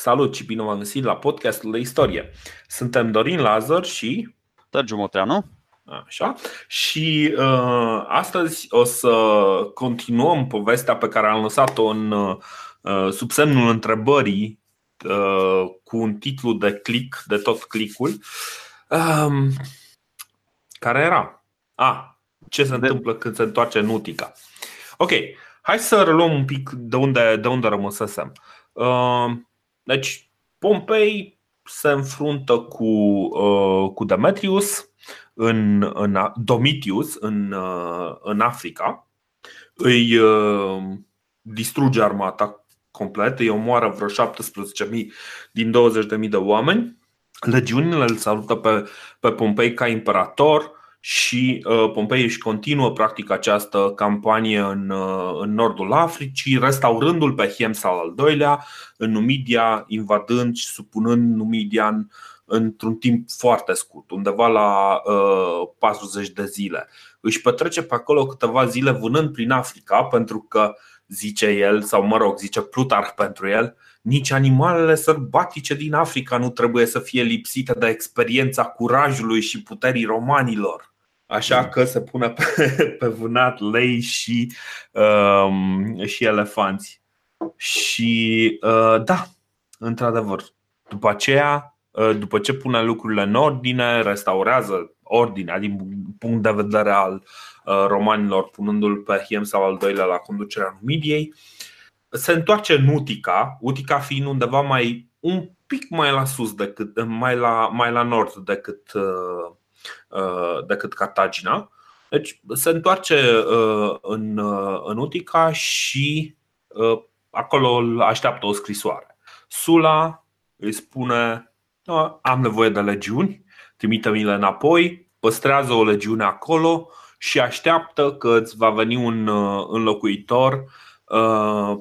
Salut și bine v-am găsit la podcastul de istorie. Suntem Dorin Lazar și Sergiu Motreanu. Așa. Și uh, astăzi o să continuăm povestea pe care am lăsat-o în uh, sub semnul întrebării uh, cu un titlu de click, de tot clicul. Uh, care era? A, ce se de... întâmplă când se întoarce Nutica. Ok, hai să reluăm un pic de unde, de unde rămăsesem. Uh, deci, Pompei se înfruntă cu, uh, cu Demetrius, în, în Domitius, în, uh, în Africa, îi uh, distruge armata complet, îi omoară vreo 17.000 din 20.000 de oameni. Legiunile îl salută pe, pe Pompei ca imperator, și uh, Pompei își continuă practic această campanie în, uh, în nordul Africii, restaurându-l pe Hiemsal al doilea în Numidia, invadând și supunând Numidian într-un timp foarte scurt, undeva la uh, 40 de zile. Își petrece pe acolo câteva zile vânând prin Africa, pentru că zice el, sau mă rog, zice Plutarh pentru el, nici animalele sărbatice din Africa nu trebuie să fie lipsite de experiența curajului și puterii romanilor. Așa mm. că se pune pe, pe vânat lei și, um, și elefanți. Și uh, da, într-adevăr, după aceea, uh, după ce pune lucrurile în ordine, restaurează ordinea din punct de vedere al uh, romanilor, punându-l pe Hiem sau al doilea la conducerea Numidiei, se întoarce în Utica, Utica fiind undeva mai un pic mai la sus decât mai la, mai la nord decât uh, Uh, decât Cartagina. Deci se întoarce uh, în, uh, în Utica și acolo îl așteaptă o scrisoare. Sula îi spune am nevoie de legiuni, trimite-mi-le înapoi, păstrează o legiune acolo și așteaptă că îți va veni un înlocuitor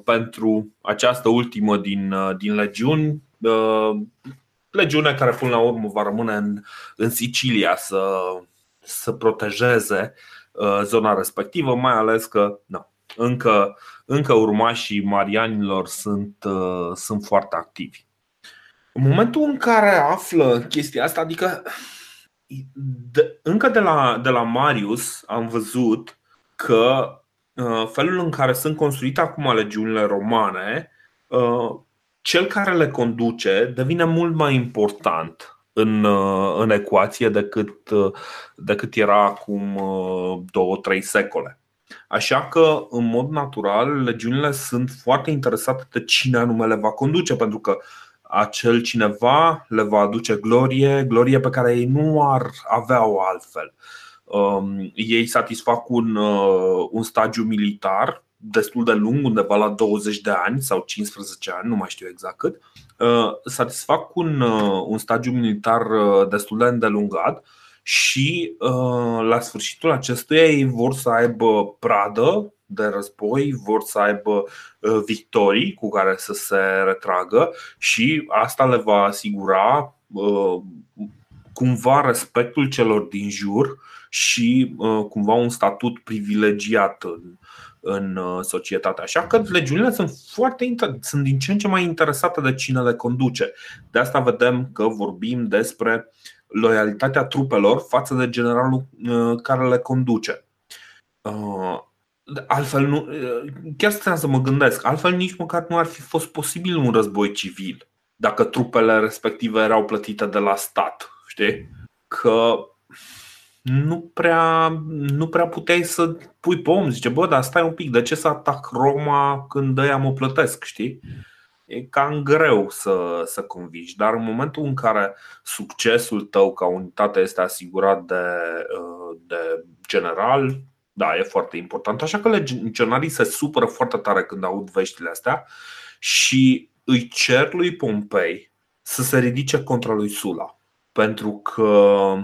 pentru această ultimă din, din legiuni legiune care până la urmă va rămâne în, în Sicilia să, să protejeze uh, zona respectivă, mai ales că na, încă, încă urmașii marianilor sunt, uh, sunt foarte activi. În momentul în care află chestia asta, adică de, încă de la, de la Marius am văzut că uh, felul în care sunt construite acum legiunile romane uh, cel care le conduce devine mult mai important în, uh, în ecuație decât, uh, decât era acum uh, două, trei secole. Așa că, în mod natural, legiunile sunt foarte interesate de cine anume le va conduce, pentru că acel cineva le va aduce glorie, glorie pe care ei nu ar avea-o altfel. Um, ei satisfac un, un stagiu militar destul de lung, undeva la 20 de ani sau 15 ani, nu mai știu exact cât, uh, satisfac un, uh, un stagiu militar uh, destul de îndelungat și la sfârșitul acestuia ei vor să aibă pradă de război, vor să aibă victorii cu care să se retragă și asta le va asigura cumva respectul celor din jur și cumva un statut privilegiat în, în uh, societate. Așa că legiunile sunt foarte sunt din ce în ce mai interesate de cine le conduce. De asta vedem că vorbim despre loialitatea trupelor față de generalul uh, care le conduce. Uh, altfel, nu, chiar stăteam să mă gândesc, altfel nici măcar nu ar fi fost posibil un război civil dacă trupele respective erau plătite de la stat. Știi? Că nu prea, nu prea puteai să pui pom. Zice, bă, dar stai un pic, de ce să atac Roma când ăia mă plătesc, știi? E cam greu să, să convingi, dar în momentul în care succesul tău ca unitate este asigurat de, de general, da, e foarte important. Așa că legionarii se supără foarte tare când aud veștile astea și îi cer lui Pompei să se ridice contra lui Sula. Pentru că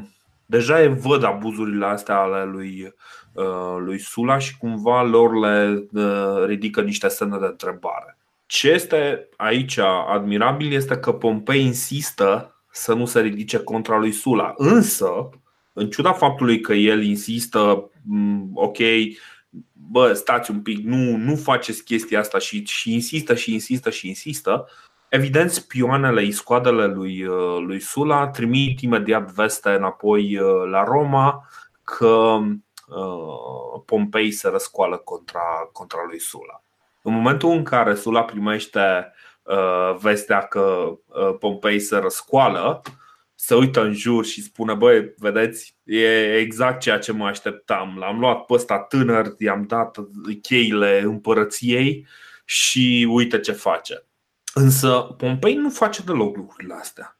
deja e văd abuzurile astea ale lui, uh, lui Sula și cumva lor le uh, ridică niște semne de întrebare. Ce este aici admirabil este că Pompei insistă să nu se ridice contra lui Sula. Însă, în ciuda faptului că el insistă, mm, ok, bă, stați un pic, nu, nu faceți chestia asta și, și insistă și insistă și insistă, Evident, spioanele, iscoadele lui, lui Sula trimit imediat veste înapoi la Roma că Pompei se răscoală contra, contra lui Sula. În momentul în care Sula primește vestea că Pompei se răscoală, se uită în jur și spune Băi, vedeți, e exact ceea ce mă așteptam L-am luat pe ăsta tânăr, i-am dat cheile împărăției Și uite ce face Însă Pompei nu face deloc lucrurile astea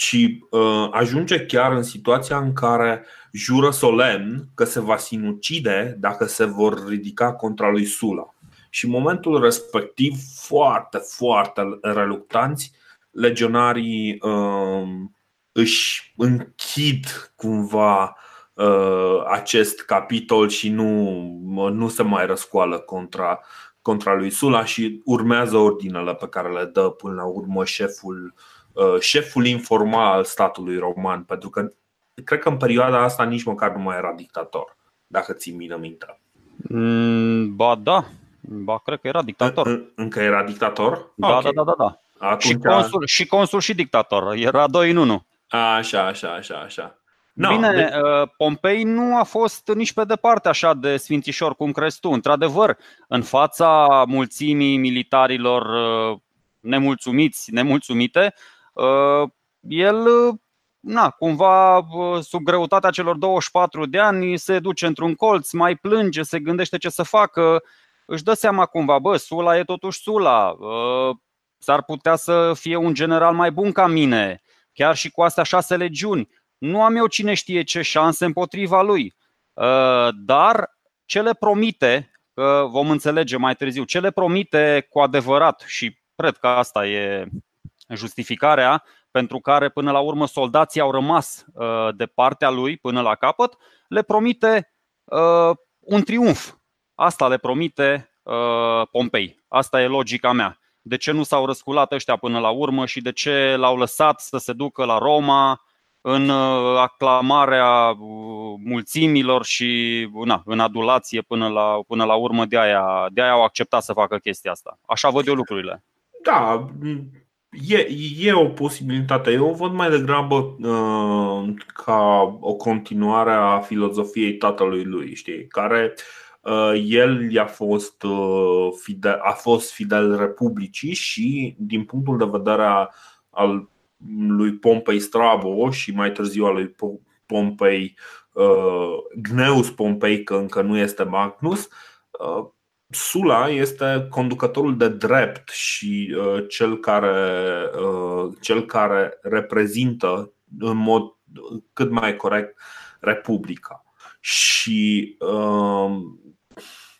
ci uh, ajunge chiar în situația în care jură solemn că se va sinucide dacă se vor ridica contra lui Sula. Și în momentul respectiv, foarte, foarte reluctanți, legionarii uh, își închid cumva uh, acest capitol și nu, nu se mai răscoală contra, contra lui Sula și urmează ordinele pe care le dă până la urmă șeful, uh, șeful informal al statului roman, pentru că cred că în perioada asta nici măcar nu mai era dictator, dacă ții mine minte. Mm, ba da, ba cred că era dictator. încă era dictator? Da, okay. da, da, da. da. Atunci... Și, consul, și consul și dictator, era doi în unul. Așa, așa, așa, așa. No, Bine, de... Uh, Pompei nu a fost nici pe departe așa de sfințișor cum crezi tu. Într-adevăr, în fața mulțimii militarilor uh, nemulțumiți, nemulțumite, uh, el, na, cumva, sub greutatea celor 24 de ani, se duce într-un colț, mai plânge, se gândește ce să facă, își dă seama cumva, bă, Sula e totuși Sula, s-ar putea să fie un general mai bun ca mine, chiar și cu astea șase legiuni. Nu am eu cine știe ce șanse împotriva lui. Uh, dar ce le promite, că vom înțelege mai târziu, ce le promite cu adevărat și cred că asta e justificarea pentru care până la urmă soldații au rămas uh, de partea lui până la capăt, le promite uh, un triumf. Asta le promite Pompei. Asta e logica mea de ce nu s-au răsculat ăștia până la urmă și de ce l-au lăsat să se ducă la Roma în uh, aclamarea uh, mulțimilor și na, în adulație până la, până la urmă de aia, de aia au acceptat să facă chestia asta. Așa văd eu lucrurile. Da, e, e o posibilitate. Eu o văd mai degrabă uh, ca o continuare a filozofiei tatălui lui, știi, care uh, Uh, el a fost, uh, fidel, a fost fidel Republicii și, din punctul de vedere al lui Pompei Strabo și mai târziu al lui Pompei uh, Gneus Pompei, că încă nu este Magnus, Sula este conducătorul de drept și cel care, cel care reprezintă în mod cât mai corect Republica. Și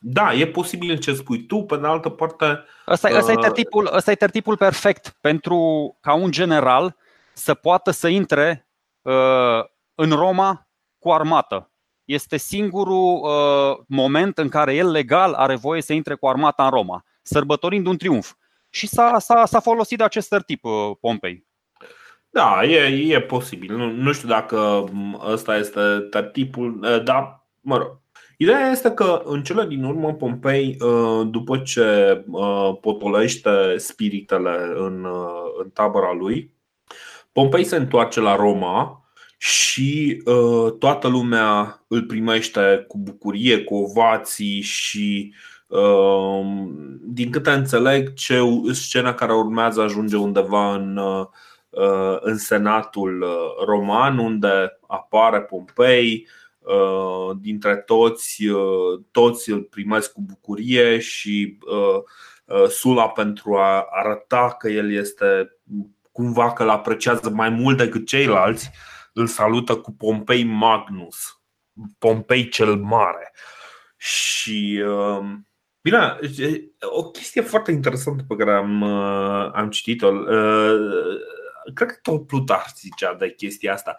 da, e posibil ce spui tu, pe de altă parte. Ăsta, ăsta, uh... e, tertipul, ăsta e tertipul perfect pentru ca un general să poată să intre uh, în Roma cu armată. Este singurul uh, moment în care el legal are voie să intre cu armata în Roma, sărbătorind un triumf. Și s-a, s-a, s-a folosit de acest tip uh, Pompei. Da, e, e posibil. Nu, nu știu dacă ăsta este tertipul, uh, dar, mă rog, Ideea este că în cele din urmă Pompei, uh, după ce uh, potolește spiritele în, uh, în tabăra lui, Pompei se întoarce la Roma și toată lumea îl primește cu bucurie, cu ovații și din câte înțeleg, ce scena care urmează ajunge undeva în, în senatul roman, unde apare Pompei, Uh, dintre toți, uh, toți îl primesc cu bucurie și uh, Sula pentru a arăta că el este cumva că îl apreciază mai mult decât ceilalți, îl salută cu Pompei Magnus, Pompei cel Mare. Și bine, o chestie foarte interesantă pe care am, am citit-o, cred că tot Plutar zicea de chestia asta,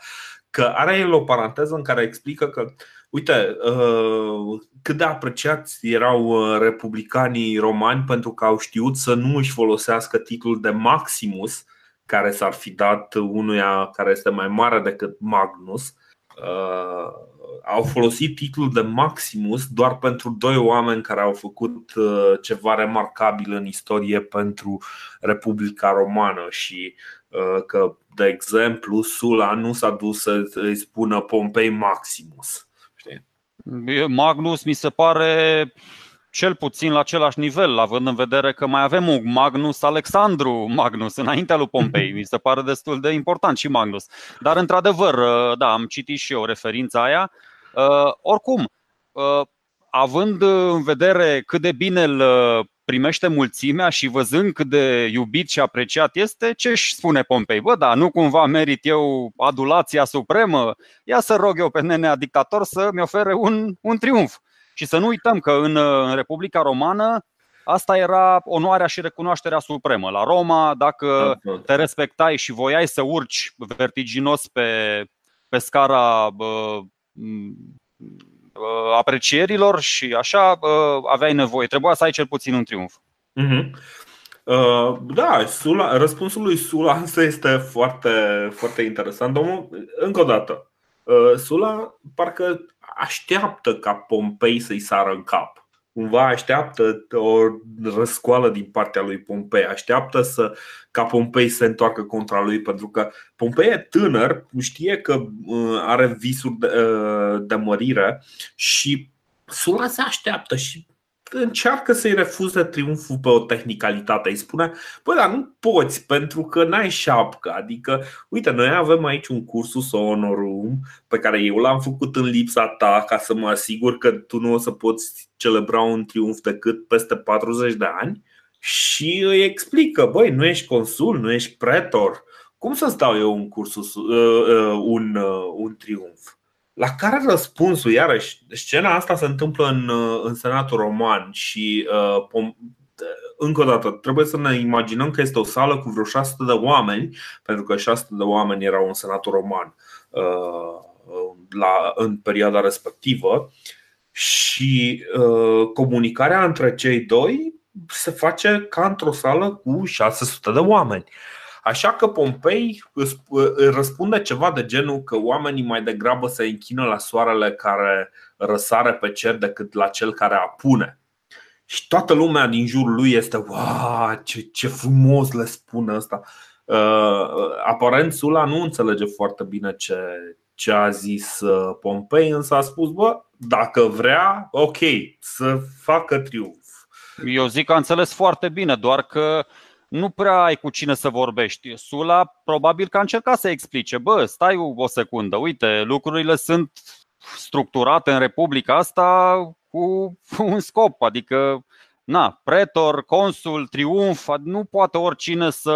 că are el o paranteză în care explică că, uite, uh, cât de apreciați erau uh, republicanii romani pentru că au știut să nu își folosească titlul de Maximus, care s-ar fi dat unuia care este mai mare decât Magnus, uh, au folosit titlul de Maximus doar pentru doi oameni care au făcut uh, ceva remarcabil în istorie pentru Republica Romană și uh, că, de exemplu, Sula nu s-a dus să îi spună Pompei Maximus. Știi? Magnus mi se pare cel puțin la același nivel, având în vedere că mai avem un Magnus Alexandru Magnus înaintea lui Pompei. Mi se pare destul de important și Magnus. Dar, într-adevăr, uh, da, am citit și eu referința aia. Uh, oricum, uh, având în vedere cât de bine îl primește mulțimea și văzând cât de iubit și apreciat este, ce își spune Pompei? Bă, da, nu cumva merit eu adulația supremă? Ia să rog eu pe nenea dictator să-mi ofere un, un triumf. Și să nu uităm că în, în Republica Romană asta era onoarea și recunoașterea supremă. La Roma, dacă te respectai și voiai să urci vertiginos pe, pe scara bă, aprecierilor și așa, aveai nevoie. Trebuia să ai cel puțin un triumf. Uh-huh. Da, Sula, răspunsul lui Sula însă este foarte, foarte interesant. Domnul, încă o dată, uh, Sula parcă așteaptă ca Pompei să-i sară în cap. Cumva așteaptă o răscoală din partea lui Pompei, așteaptă să, ca Pompei să se întoarcă contra lui, pentru că Pompei e tânăr, știe că uh, are visuri de, uh, de mărire și Sula se așteaptă și încearcă să-i refuze triumful pe o tehnicalitate. Îi spune, bă, dar nu poți pentru că n-ai șapcă. Adică, uite, noi avem aici un cursus honorum pe care eu l-am făcut în lipsa ta ca să mă asigur că tu nu o să poți celebra un triumf decât peste 40 de ani și îi explică, băi, nu ești consul, nu ești pretor, cum să-ți dau eu un cursus, uh, uh, un, uh, un triumf? La care răspunsul, iarăși, scena asta se întâmplă în, în Senatul Roman și uh, pom- încă o dată, trebuie să ne imaginăm că este o sală cu vreo 600 de oameni, pentru că 600 de oameni erau în Senatul Roman uh, la, în perioada respectivă și uh, comunicarea între cei doi se face ca într-o sală cu 600 de oameni. Așa că Pompei răspunde ceva de genul că oamenii mai degrabă se închină la soarele care răsare pe cer decât la cel care apune. Și toată lumea din jurul lui este Wow, ce, ce frumos le spune asta. Uh, aparent Sula nu înțelege foarte bine ce, ce a zis uh, Pompei, însă a spus, bă, dacă vrea, ok, să facă triumf. Eu zic că a înțeles foarte bine, doar că nu prea ai cu cine să vorbești. Sula probabil că a încercat să explice, bă, stai o secundă, uite, lucrurile sunt structurate în Republica asta cu un scop, adică na, pretor, consul, triumf, nu poate oricine să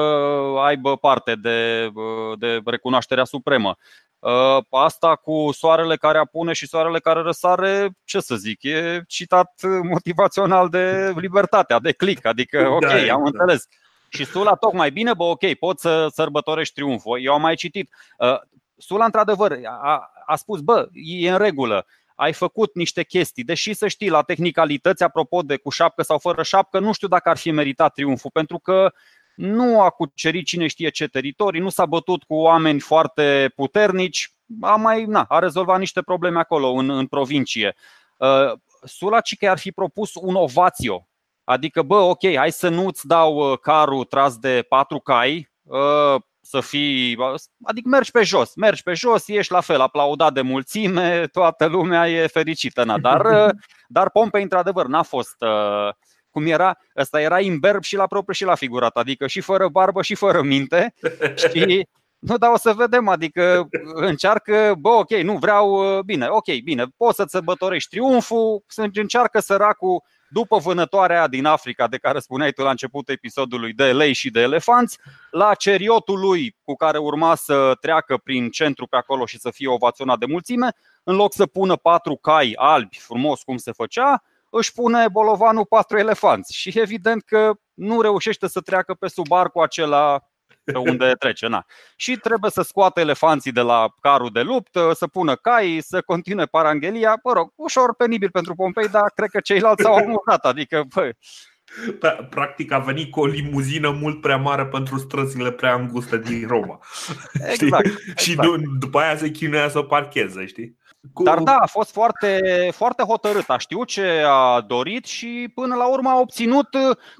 aibă parte de, de recunoașterea supremă. Asta cu soarele care apune și soarele care răsare, ce să zic, e citat motivațional de libertatea, de click, adică ok, da, am înțeles. Și Sula tocmai bine, bă, ok, poți să sărbătorești triumful. Eu am mai citit. Uh, Sula, într-adevăr, a, a spus, bă, e în regulă ai făcut niște chestii, deși să știi la tehnicalități, apropo de cu șapcă sau fără șapcă, nu știu dacă ar fi meritat triumful, pentru că nu a cucerit cine știe ce teritorii, nu s-a bătut cu oameni foarte puternici, a mai na, a rezolvat niște probleme acolo în, în provincie. Uh, Sula că ar fi propus un ovațio Adică, bă, ok, hai să nu-ți dau uh, carul tras de patru cai, uh, să fii. Adică mergi pe jos, mergi pe jos, ești la fel aplaudat de mulțime, toată lumea e fericită. Na. Dar, uh, dar Pompei, într-adevăr, n-a fost. Cum era? Ăsta era imberb și la propriu și la figurat, adică și fără barbă și fără minte. Și nu, dar o să vedem, adică încearcă, bă, ok, nu vreau, bine, ok, bine, poți să-ți sărbătorești triumful, să încearcă săracul după vânătoarea din Africa de care spuneai tu la începutul episodului de lei și de elefanți, la ceriotul lui cu care urma să treacă prin centru pe acolo și să fie ovaționat de mulțime, în loc să pună patru cai albi, frumos cum se făcea, își pune bolovanul patru elefanți. Și evident că nu reușește să treacă pe sub arcul acela pe unde trece. Na. Și trebuie să scoată elefanții de la carul de luptă, să pună cai, să continue paranghelia. Mă rog, ușor penibil pentru Pompei, dar cred că ceilalți au amurat. Adică, bă, Practic a venit cu o limuzină mult prea mare pentru străzile prea înguste din Roma. Exact. exact. Și după aia se chinuia să parcheze, știi? Cu... Dar da, a fost foarte, foarte hotărât, a știut ce a dorit și până la urmă a obținut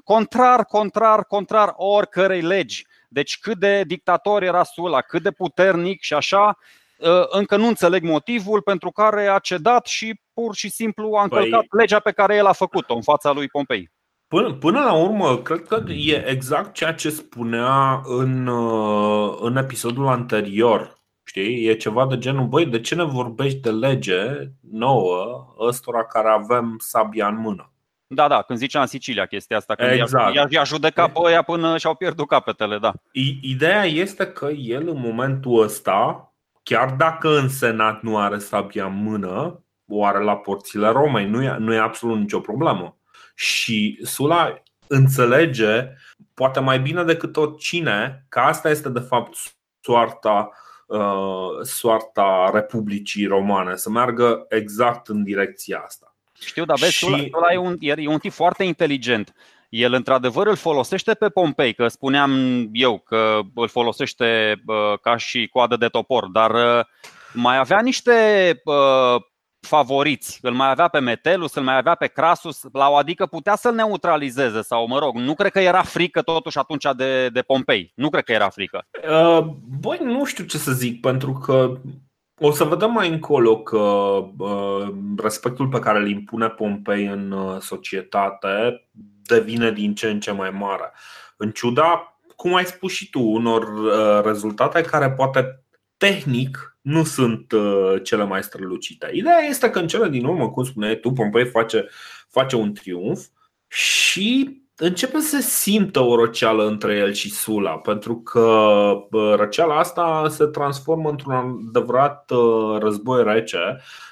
contrar, contrar, contrar oricărei legi. Deci cât de dictator era Sula, cât de puternic și așa, ă, încă nu înțeleg motivul pentru care a cedat și pur și simplu a încălcat păi... legea pe care el a făcut-o în fața lui Pompei. Până, până la urmă, cred că e exact ceea ce spunea în, ă, în episodul anterior. Știi? E ceva de genul, băi, de ce ne vorbești de lege nouă ăstora care avem sabia în mână? Da, da, când zicea în Sicilia chestia asta, când exact. i-a, i-a judecat pe ăia până și-au pierdut capetele, da. Ideea este că el în momentul ăsta, chiar dacă în Senat nu are sabia în mână, o are la porțile Romei, nu e, nu e absolut nicio problemă. Și Sula înțelege, poate mai bine decât oricine, că asta este de fapt soarta uh, soarta Republicii Romane, să meargă exact în direcția asta. Știu, dar vezi, și... ăla e un, e un tip foarte inteligent. El într-adevăr îl folosește pe Pompei, că spuneam eu că îl folosește ca și coadă de topor, dar mai avea niște favoriți. Îl mai avea pe Metelus, îl mai avea pe Crasus, la o adică putea să-l neutralizeze sau, mă rog, nu cred că era frică totuși atunci de, de Pompei. Nu cred că era frică. Uh, băi, nu știu ce să zic, pentru că o să vedem mai încolo că uh, respectul pe care îl impune Pompei în uh, societate devine din ce în ce mai mare. În ciuda, cum ai spus și tu, unor uh, rezultate care poate tehnic nu sunt cele mai strălucite. Ideea este că în cele din urmă, cum spuneai tu, Pompei face, face un triumf și începe să simtă o răceală între el și Sula, pentru că răceala asta se transformă într-un adevărat uh, război rece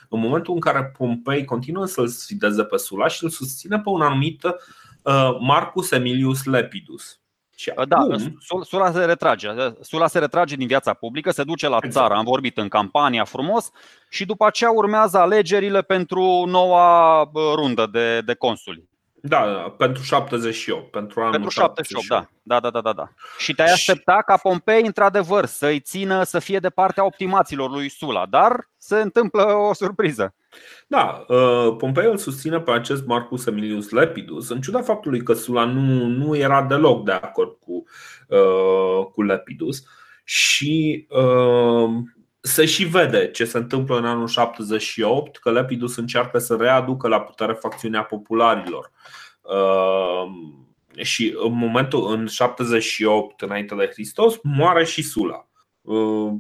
în momentul în care Pompei continuă să-l sfideze pe Sula și îl susține pe un anumit uh, Marcus Emilius Lepidus. Și da, acum... Sula se retrage. Sula se retrage din viața publică, se duce la exact. țară. Am vorbit în campania frumos și după aceea urmează alegerile pentru noua rundă de, de consuli. Da, da, pentru 78, pentru anul Pentru 78, 78. Da, da, da, da, da. Și te-ai aștepta ca Pompei, într-adevăr, să-i țină să fie de partea optimaților lui Sula, dar se întâmplă o surpriză. Da, uh, Pompei îl susține pe acest Marcus Emilius Lepidus, în ciuda faptului că Sula nu, nu era deloc de acord cu, uh, cu Lepidus și uh, se și vede ce se întâmplă în anul 78, că Lepidus încearcă să readucă la putere facțiunea popularilor. Uh, și în momentul în 78 înainte de Hristos moare și Sula. Uh,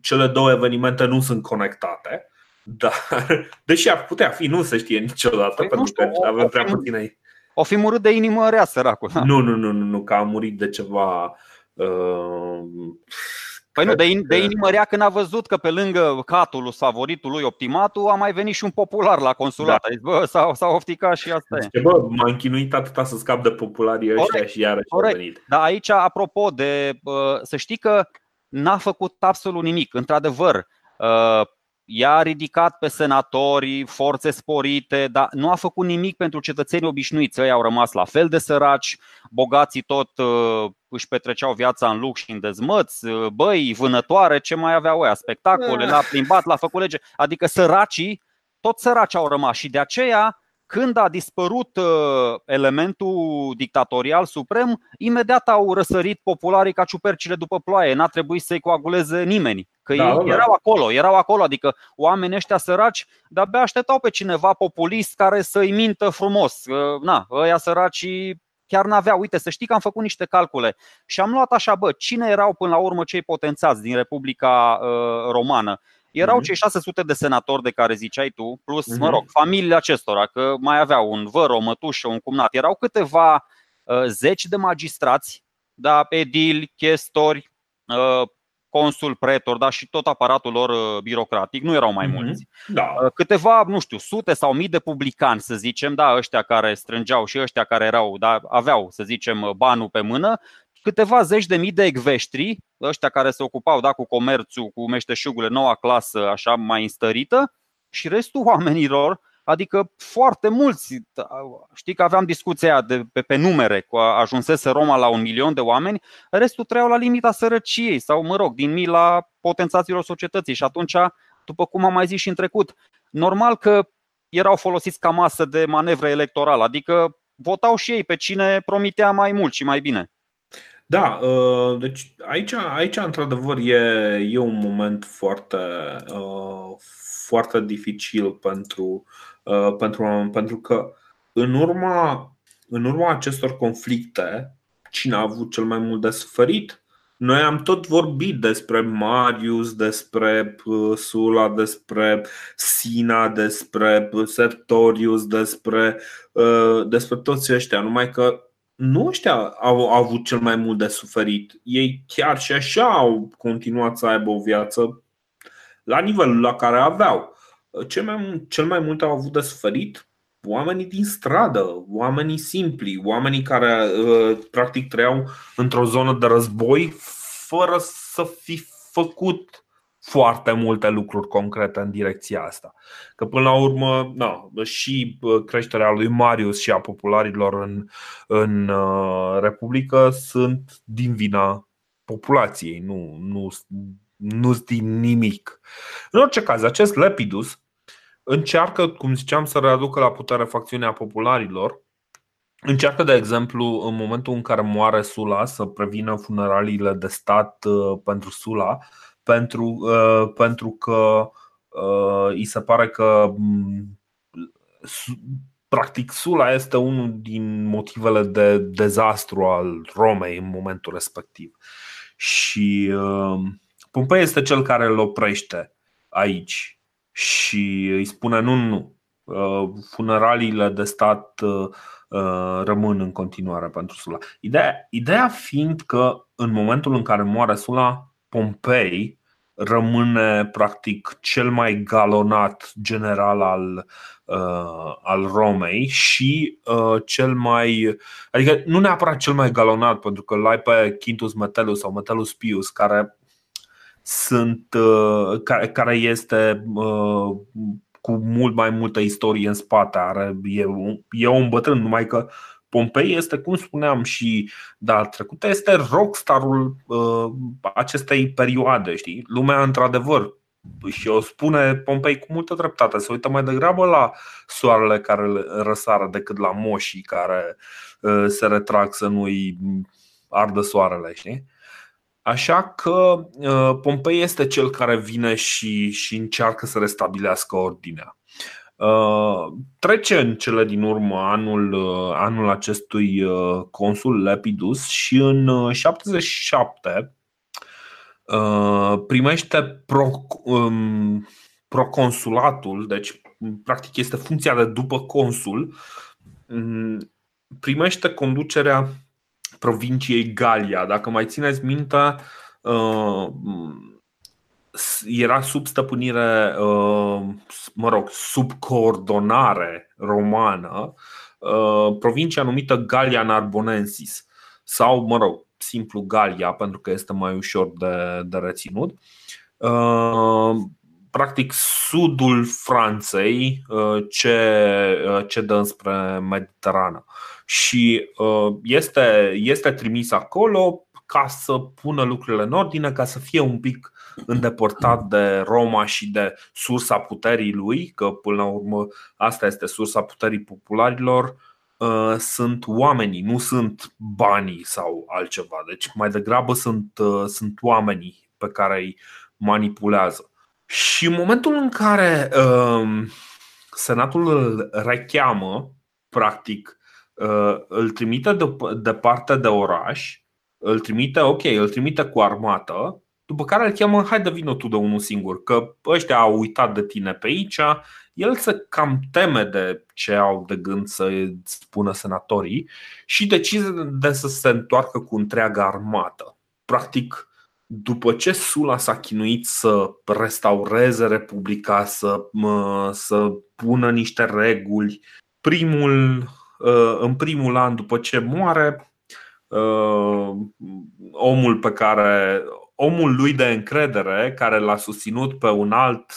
cele două evenimente nu sunt conectate, dar deși ar putea fi, nu se știe niciodată, păi, pentru știu, că avem prea puține. O fi murit de inimă rea, săracul. Nu, nu, nu, nu, nu, că a murit de ceva uh, Păi nu, de, in, de inimă rea când a văzut că pe lângă catul favoritul lui Optimatu a mai venit și un popular la consulat. Da. Zis, bă, s-a, s-a ofticat și asta e. Bă, m-a închinuit atâta să scap de popularii ăștia corect, și iarăși corect. a venit. Dar aici, apropo de, să știi că n-a făcut absolut nimic. Într-adevăr, i-a ridicat pe senatori, forțe sporite, dar nu a făcut nimic pentru cetățenii obișnuiți. Ei au rămas la fel de săraci, bogații tot uh, își petreceau viața în lux și în dezmăți, uh, băi, vânătoare, ce mai aveau ăia, spectacole, l-a plimbat, l-a făcut lege. Adică săracii, tot săraci au rămas și de aceea când a dispărut uh, elementul dictatorial suprem, imediat au răsărit popularii ca ciupercile după ploaie. N-a trebuit să-i coaguleze nimeni. Că da, ei da. erau acolo, erau acolo, adică oamenii ăștia săraci de-abia așteptau pe cineva populist care să-i mintă frumos. Na, ăia săraci chiar n-aveau. Uite, să știi că am făcut niște calcule și am luat așa, bă, cine erau până la urmă cei potențați din Republica uh, Romană? Erau mhm. cei 600 de senatori de care ziceai tu, plus, mă mhm. rog, familiile acestora, că mai aveau un văr, o mătușă, un cumnat. Erau câteva uh, zeci de magistrați, da, edili, chestori, uh, consul, pretor, da, și tot aparatul lor uh, birocratic, nu erau mai mhm. mulți. Da. Câteva, nu știu, sute sau mii de publicani, să zicem, da, ăștia care strângeau și ăștia care erau, da, aveau, să zicem, banul pe mână câteva zeci de mii de ecveștri, ăștia care se ocupau da, cu comerțul, cu meșteșugurile, noua clasă așa mai înstărită și restul oamenilor Adică foarte mulți, știi că aveam discuția de, pe, pe numere, cu ajunsese Roma la un milion de oameni, restul trăiau la limita sărăciei sau, mă rog, din mila potențaților societății și atunci, după cum am mai zis și în trecut, normal că erau folosiți ca masă de manevră electorală, adică votau și ei pe cine promitea mai mult și mai bine. Da, uh, deci aici, aici într-adevăr e, e un moment foarte, uh, foarte dificil pentru, uh, pentru, pentru că în urma, în urma acestor conflicte, cine a avut cel mai mult de suferit? Noi am tot vorbit despre Marius, despre Sula, despre Sina, despre Sertorius, despre, despre toți ăștia, numai că nu ăștia au, au avut cel mai mult de suferit. Ei chiar și așa au continuat să aibă o viață la nivelul la care aveau. Cel mai, cel mai mult au avut de suferit oamenii din stradă, oamenii simpli, oamenii care uh, practic trăiau într-o zonă de război fără să fi făcut foarte multe lucruri concrete în direcția asta. Că până la urmă, na, și creșterea lui Marius și a popularilor în, în uh, Republică sunt din vina populației, nu, nu, nu din nimic. În orice caz, acest Lepidus încearcă, cum ziceam, să readucă la putere facțiunea popularilor. Încearcă, de exemplu, în momentul în care moare Sula, să prevină funeraliile de stat uh, pentru Sula, pentru, uh, pentru că uh, îi se pare că mm, practic Sula este unul din motivele de dezastru al Romei în momentul respectiv. Și uh, Pompei este cel care îl oprește aici și îi spune nu, nu, funeraliile de stat rămân în continuare pentru Sula. Ideea, ideea fiind că în momentul în care moare Sula, Pompei rămâne practic cel mai galonat general al, uh, al Romei și uh, cel mai. Adică nu neapărat cel mai galonat, pentru că îl ai pe Quintus Metellus sau Metellus Pius, care sunt. Uh, care, care este. Uh, cu mult mai multă istorie în spate, are, e, e un bătrân, numai că Pompei este, cum spuneam și data trecută, este rockstarul uh, acestei perioade. Știi? Lumea, într-adevăr, și o spune Pompei cu multă dreptate, se uită mai degrabă la soarele care răsară decât la moșii care uh, se retrag să nu-i ardă soarele. Știi? Așa că uh, Pompei este cel care vine și, și încearcă să restabilească ordinea. Uh, trece în cele din urmă anul, uh, anul acestui uh, consul Lepidus și în 77 primește pro, um, proconsulatul, deci practic este funcția de după consul, um, primește conducerea provinciei Galia. Dacă mai țineți minte, era sub stăpânire, uh, mă rog, sub coordonare romană, uh, provincia numită Galia Narbonensis sau, mă rog, simplu Galia, pentru că este mai ușor de, de reținut. Uh, practic, sudul Franței ce, ce dă înspre Mediterană. Și este, este trimis acolo ca să pună lucrurile în ordine, ca să fie un pic îndepărtat de Roma și de sursa puterii lui, că până la urmă asta este sursa puterii popularilor, uh, sunt oamenii, nu sunt banii sau altceva. Deci mai degrabă sunt, uh, sunt oamenii pe care îi manipulează. Și în momentul în care um, Senatul îl recheamă, practic, uh, îl trimite departe de oraș, îl trimite, ok, îl trimite cu armată, după care îl cheamă, hai de vină tu de unul singur, că ăștia au uitat de tine pe aici, el se cam teme de ce au de gând să spună senatorii și decide de să se întoarcă cu întreaga armată. Practic, după ce Sula s-a chinuit să restaureze Republica, să, să pună niște reguli, primul, ă, în primul an după ce moare, ă, omul pe care omul lui de încredere, care l-a susținut pe un alt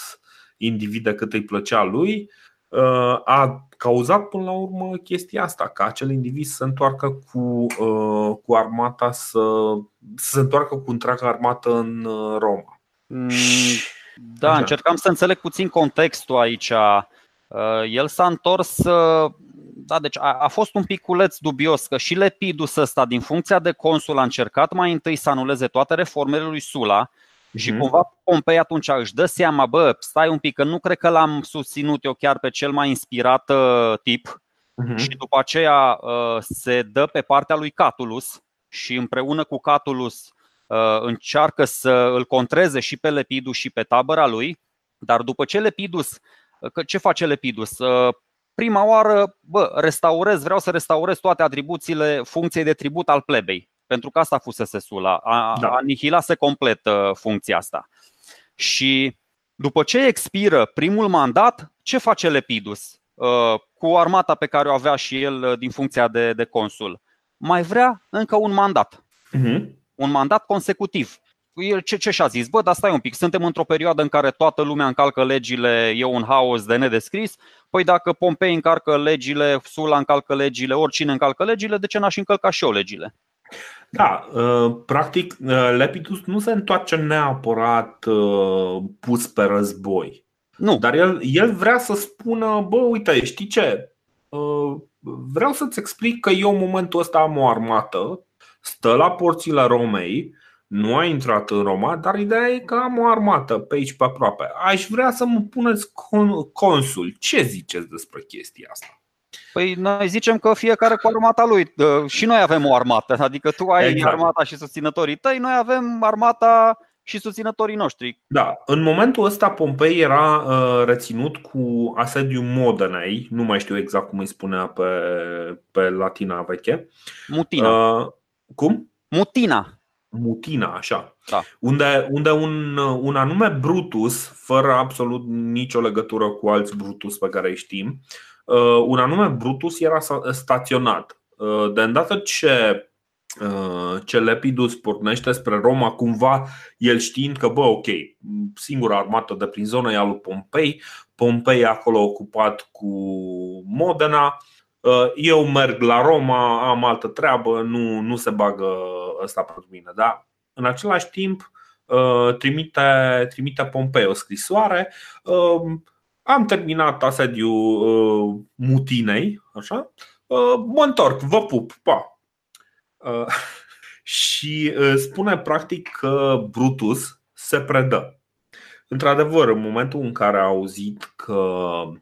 individ decât îi plăcea lui, a cauzat până la urmă chestia asta, ca acel individ să se întoarcă cu, cu armata, să, să se întoarcă cu întreaga armată în Roma. Mm, da, Așa. încercam să înțeleg puțin contextul aici. El s-a întors da, deci a, a fost un piculeț dubios că și Lepidus ăsta din funcția de consul a încercat mai întâi să anuleze toate reformele lui Sula și mm-hmm. cumva Pompei atunci își dă seama, bă, stai un pic, că nu cred că l-am susținut eu chiar pe cel mai inspirat uh, tip mm-hmm. și după aceea uh, se dă pe partea lui Catulus și împreună cu Catulus uh, încearcă să îl contreze și pe Lepidus și pe tabăra lui, dar după ce Lepidus, uh, ce face Lepidus? Uh, prima oară, bă, restaurez, vreau să restaurez toate atribuțiile funcției de tribut al plebei. Pentru că asta fusese Sula, a, da. anihilase complet uh, funcția asta. Și după ce expiră primul mandat, ce face Lepidus uh, cu armata pe care o avea și el uh, din funcția de, de consul? Mai vrea încă un mandat. Uh-huh. Un mandat consecutiv el ce, ce și-a zis? Bă, dar stai un pic, suntem într-o perioadă în care toată lumea încalcă legile, e un haos de nedescris. Păi dacă Pompei încalcă legile, Sula încalcă legile, oricine încalcă legile, de ce n-aș încălca și eu legile? Da, uh, practic uh, Lepidus nu se întoarce neapărat uh, pus pe război. Nu. Dar el, el vrea să spună, bă, uite, știi ce? Vreau să-ți explic că eu în momentul ăsta am o armată, stă la porțile Romei, nu a intrat în Roma, dar ideea e că am o armată pe aici pe aproape. Aș vrea să mă puneți consul. Ce ziceți despre chestia asta? Păi noi zicem că fiecare cu armata lui. Și noi avem o armată. Adică tu ai exact. armata și susținătorii tăi, noi avem armata și susținătorii noștri. Da, în momentul ăsta Pompei era uh, reținut cu asediul Modenei, nu mai știu exact cum îi spunea pe, pe latina veche. Mutina. Uh, cum? Mutina. Mutina, așa. Da. Unde, unde un, un anume Brutus, fără absolut nicio legătură cu alți Brutus pe care îi știm, uh, un anume Brutus era staționat. Uh, de îndată ce, uh, ce Lepidus pornește spre Roma, cumva el știind că, bă, ok, singura armată de prin zonă e a lui Pompei, Pompei acolo ocupat cu Modena, eu merg la Roma, am altă treabă, nu, nu se bagă ăsta pentru mine. Dar în același timp trimite, trimite Pompei o scrisoare am terminat asediul uh, mutinei, așa? Uh, mă întorc, vă pup, pa. Uh, și uh, spune practic că Brutus se predă. Într-adevăr, în momentul în care a auzit că, uh,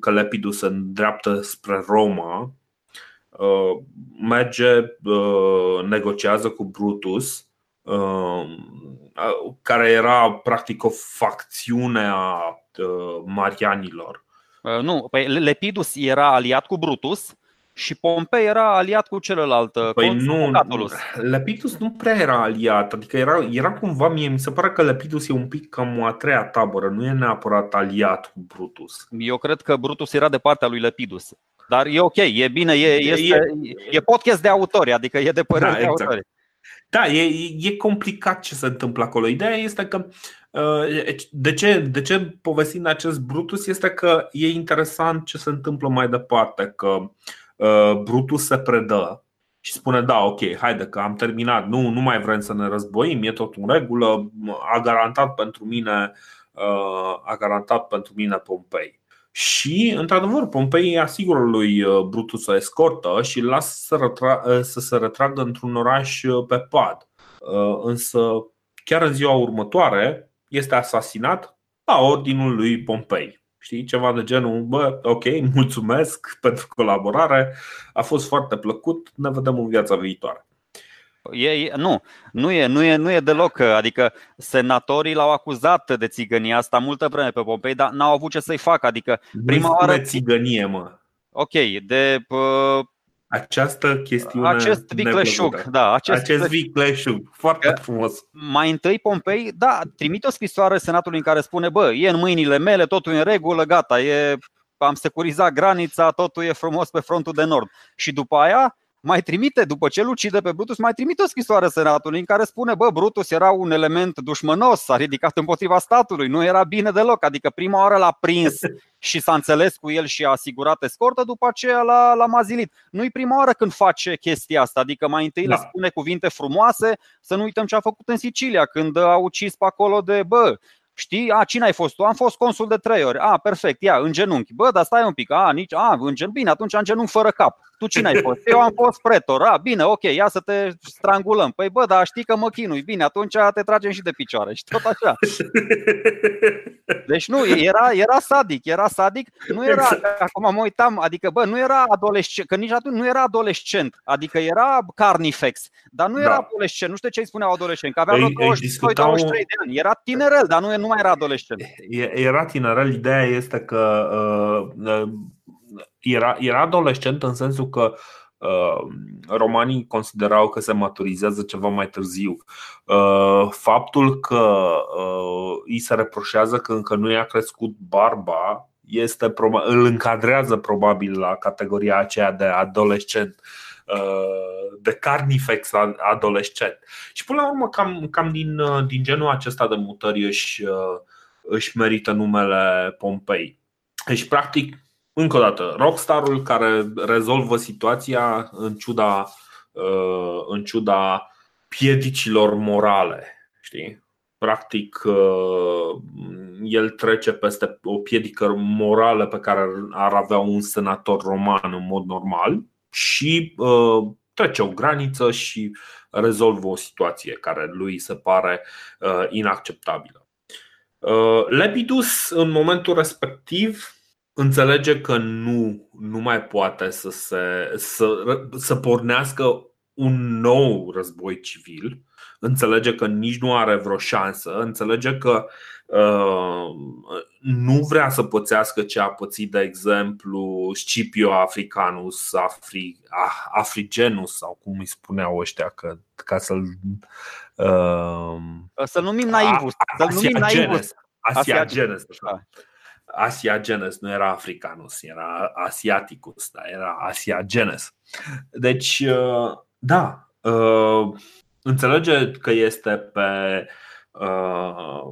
că Lepidus se îndreaptă spre Roma, uh, merge, uh, negociază cu Brutus care era practic o facțiune a Marianilor. Nu, păi Lepidus era aliat cu Brutus și Pompei era aliat cu celălalt. Păi nu, Lepidus nu prea era aliat, adică era, era cumva, mie mi se pare că Lepidus e un pic cam o a treia tabără, nu e neapărat aliat cu Brutus. Eu cred că Brutus era de partea lui Lepidus. Dar e ok, e bine, e, este, e, e podcast de autori, adică e de părere da, de exact. autori. Da, e, e complicat ce se întâmplă acolo. Ideea este că uh, de ce, de ce povestim acest Brutus este că e interesant ce se întâmplă mai departe, că uh, Brutus se predă și spune da, ok, haide că am terminat, nu, nu mai vrem să ne războim, e tot în regulă, a garantat pentru mine uh, a garantat pentru mine Pompei. Și, într-adevăr, Pompei asigură lui uh, Brutus o escortă și îl lasă să, retra- uh, să se retragă într-un oraș uh, pe pad. Însă, chiar în ziua următoare, este asasinat la ordinul lui Pompei. Știi, ceva de genul, bă, ok, mulțumesc pentru colaborare, a fost foarte plăcut, ne vedem în viața viitoare. E, nu, nu e, nu, e, nu e deloc. Adică senatorii l-au acuzat de țigănie asta multă vreme pe Pompei, dar n-au avut ce să-i facă. Adică prima nu oară. țigănie, mă. Ok, de uh, această chestiune Acest vicleșug, da, acest, acest vicleșug, foarte că, frumos. Mai întâi Pompei, da, trimite o scrisoare senatului în care spune, bă, e în mâinile mele, totul e în regulă, gata, e, am securizat granița, totul e frumos pe frontul de nord. Și după aia mai trimite, după ce îl ucide pe Brutus, mai trimite o scrisoare senatului în care spune, bă, Brutus era un element dușmănos, s-a ridicat împotriva statului, nu era bine deloc. Adică prima oară l-a prins și s-a înțeles cu el și a asigurat escortă, după aceea l-a, l-a mazilit. Nu-i prima oară când face chestia asta, adică mai întâi da. le spune cuvinte frumoase, să nu uităm ce a făcut în Sicilia, când a ucis pe acolo de, bă, Știi? A, cine ai fost tu? Am fost consul de trei ori. A, perfect, ia, în genunchi. Bă, dar stai un pic. A, nici, a, în genunchi. Bine, atunci în genunchi fără cap. Tu cine ai fost? Eu am fost pretor. A, bine, ok, ia să te strangulăm. Păi bă, dar știi că mă chinui. Bine, atunci te tragem și de picioare. Și tot așa. Deci nu, era, era sadic, era sadic. Nu era, exact. acum mă uitam, adică bă, nu era adolescent, că nici atunci nu era adolescent. Adică era carnifex, dar nu era da. adolescent. Nu știu ce îi spuneau adolescent, că avea 22-23 discutau... de ani. Era tinerel, dar nu, nu mai era adolescent. Era tinerel, ideea este că uh, uh era, era adolescent în sensul că uh, romanii considerau că se maturizează ceva mai târziu. Uh, faptul că uh, îi se reproșează că încă nu i-a crescut barba este îl încadrează probabil la categoria aceea de adolescent de carnifex adolescent. Și până la urmă, cam, cam din, din genul acesta de mutări își, își merită numele Pompei. Deci, practic, încă o dată, rockstarul care rezolvă situația în ciuda, uh, în ciuda piedicilor morale. Știi? Practic, uh, el trece peste o piedică morală pe care ar avea un senator roman în mod normal și uh, trece o graniță și rezolvă o situație care lui se pare inacceptabilă. Lepidus, în momentul respectiv, înțelege că nu, nu mai poate să, se, să, să pornească un nou război civil, înțelege că nici nu are vreo șansă, înțelege că uh, nu vrea să pățească ce a pățit, de exemplu, Scipio Africanus, Afri, ah, Afrigenus sau cum îi spuneau ăștia, că, ca să-l. Uh, să numim naivus. Să numim naivus. Asiagenes. Asia Asiagenes, nu era Africanus, era Asiaticus, da, era Asiagenes. Deci, uh, da, uh, înțelege că este pe, uh,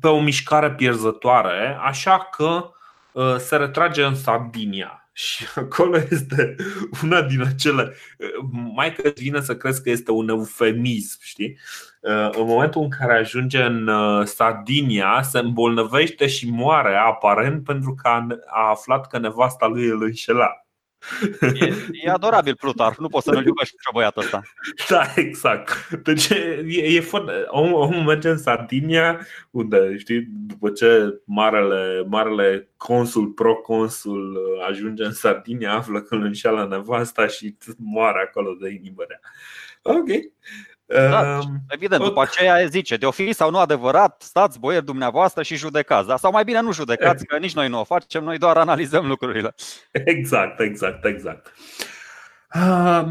pe o mișcare pierzătoare, așa că se retrage în Sardinia și acolo este una din acele. Mai că vine să crezi că este un eufemism, știi? În momentul în care ajunge în uh, Sardinia, se îmbolnăvește și moare aparent pentru că a aflat că nevasta lui îl înșela. E, e adorabil Plutarh, nu poți să nu-l iubești pe băiatul ăsta. Da, exact. Deci e, e foarte... Omul merge în Sardinia, unde, știi, după ce marele, marele consul, proconsul ajunge în Sardinia, află că îl înșeală nevasta și moare acolo de inimă Ok. Da, uh, evident, după aceea zice, de o fi sau nu adevărat, stați boieri dumneavoastră și judecați. Da? Sau mai bine nu judecați, că nici noi nu o facem, noi doar analizăm lucrurile. Exact, exact, exact. Uh,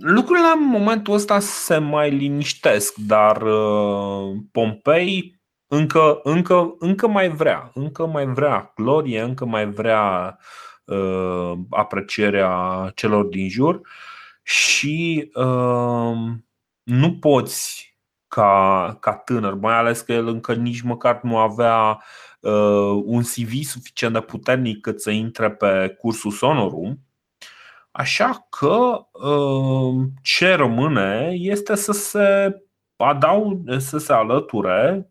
lucrurile în momentul ăsta se mai liniștesc, dar uh, Pompei încă, încă, încă mai vrea, încă mai vrea glorie, încă mai vrea uh, aprecierea celor din jur și uh, nu poți ca, ca tânăr, mai ales că el încă nici măcar nu avea uh, un CV suficient de puternic cât să intre pe cursul Sonorum. Așa că uh, ce rămâne este să se adau, să se alăture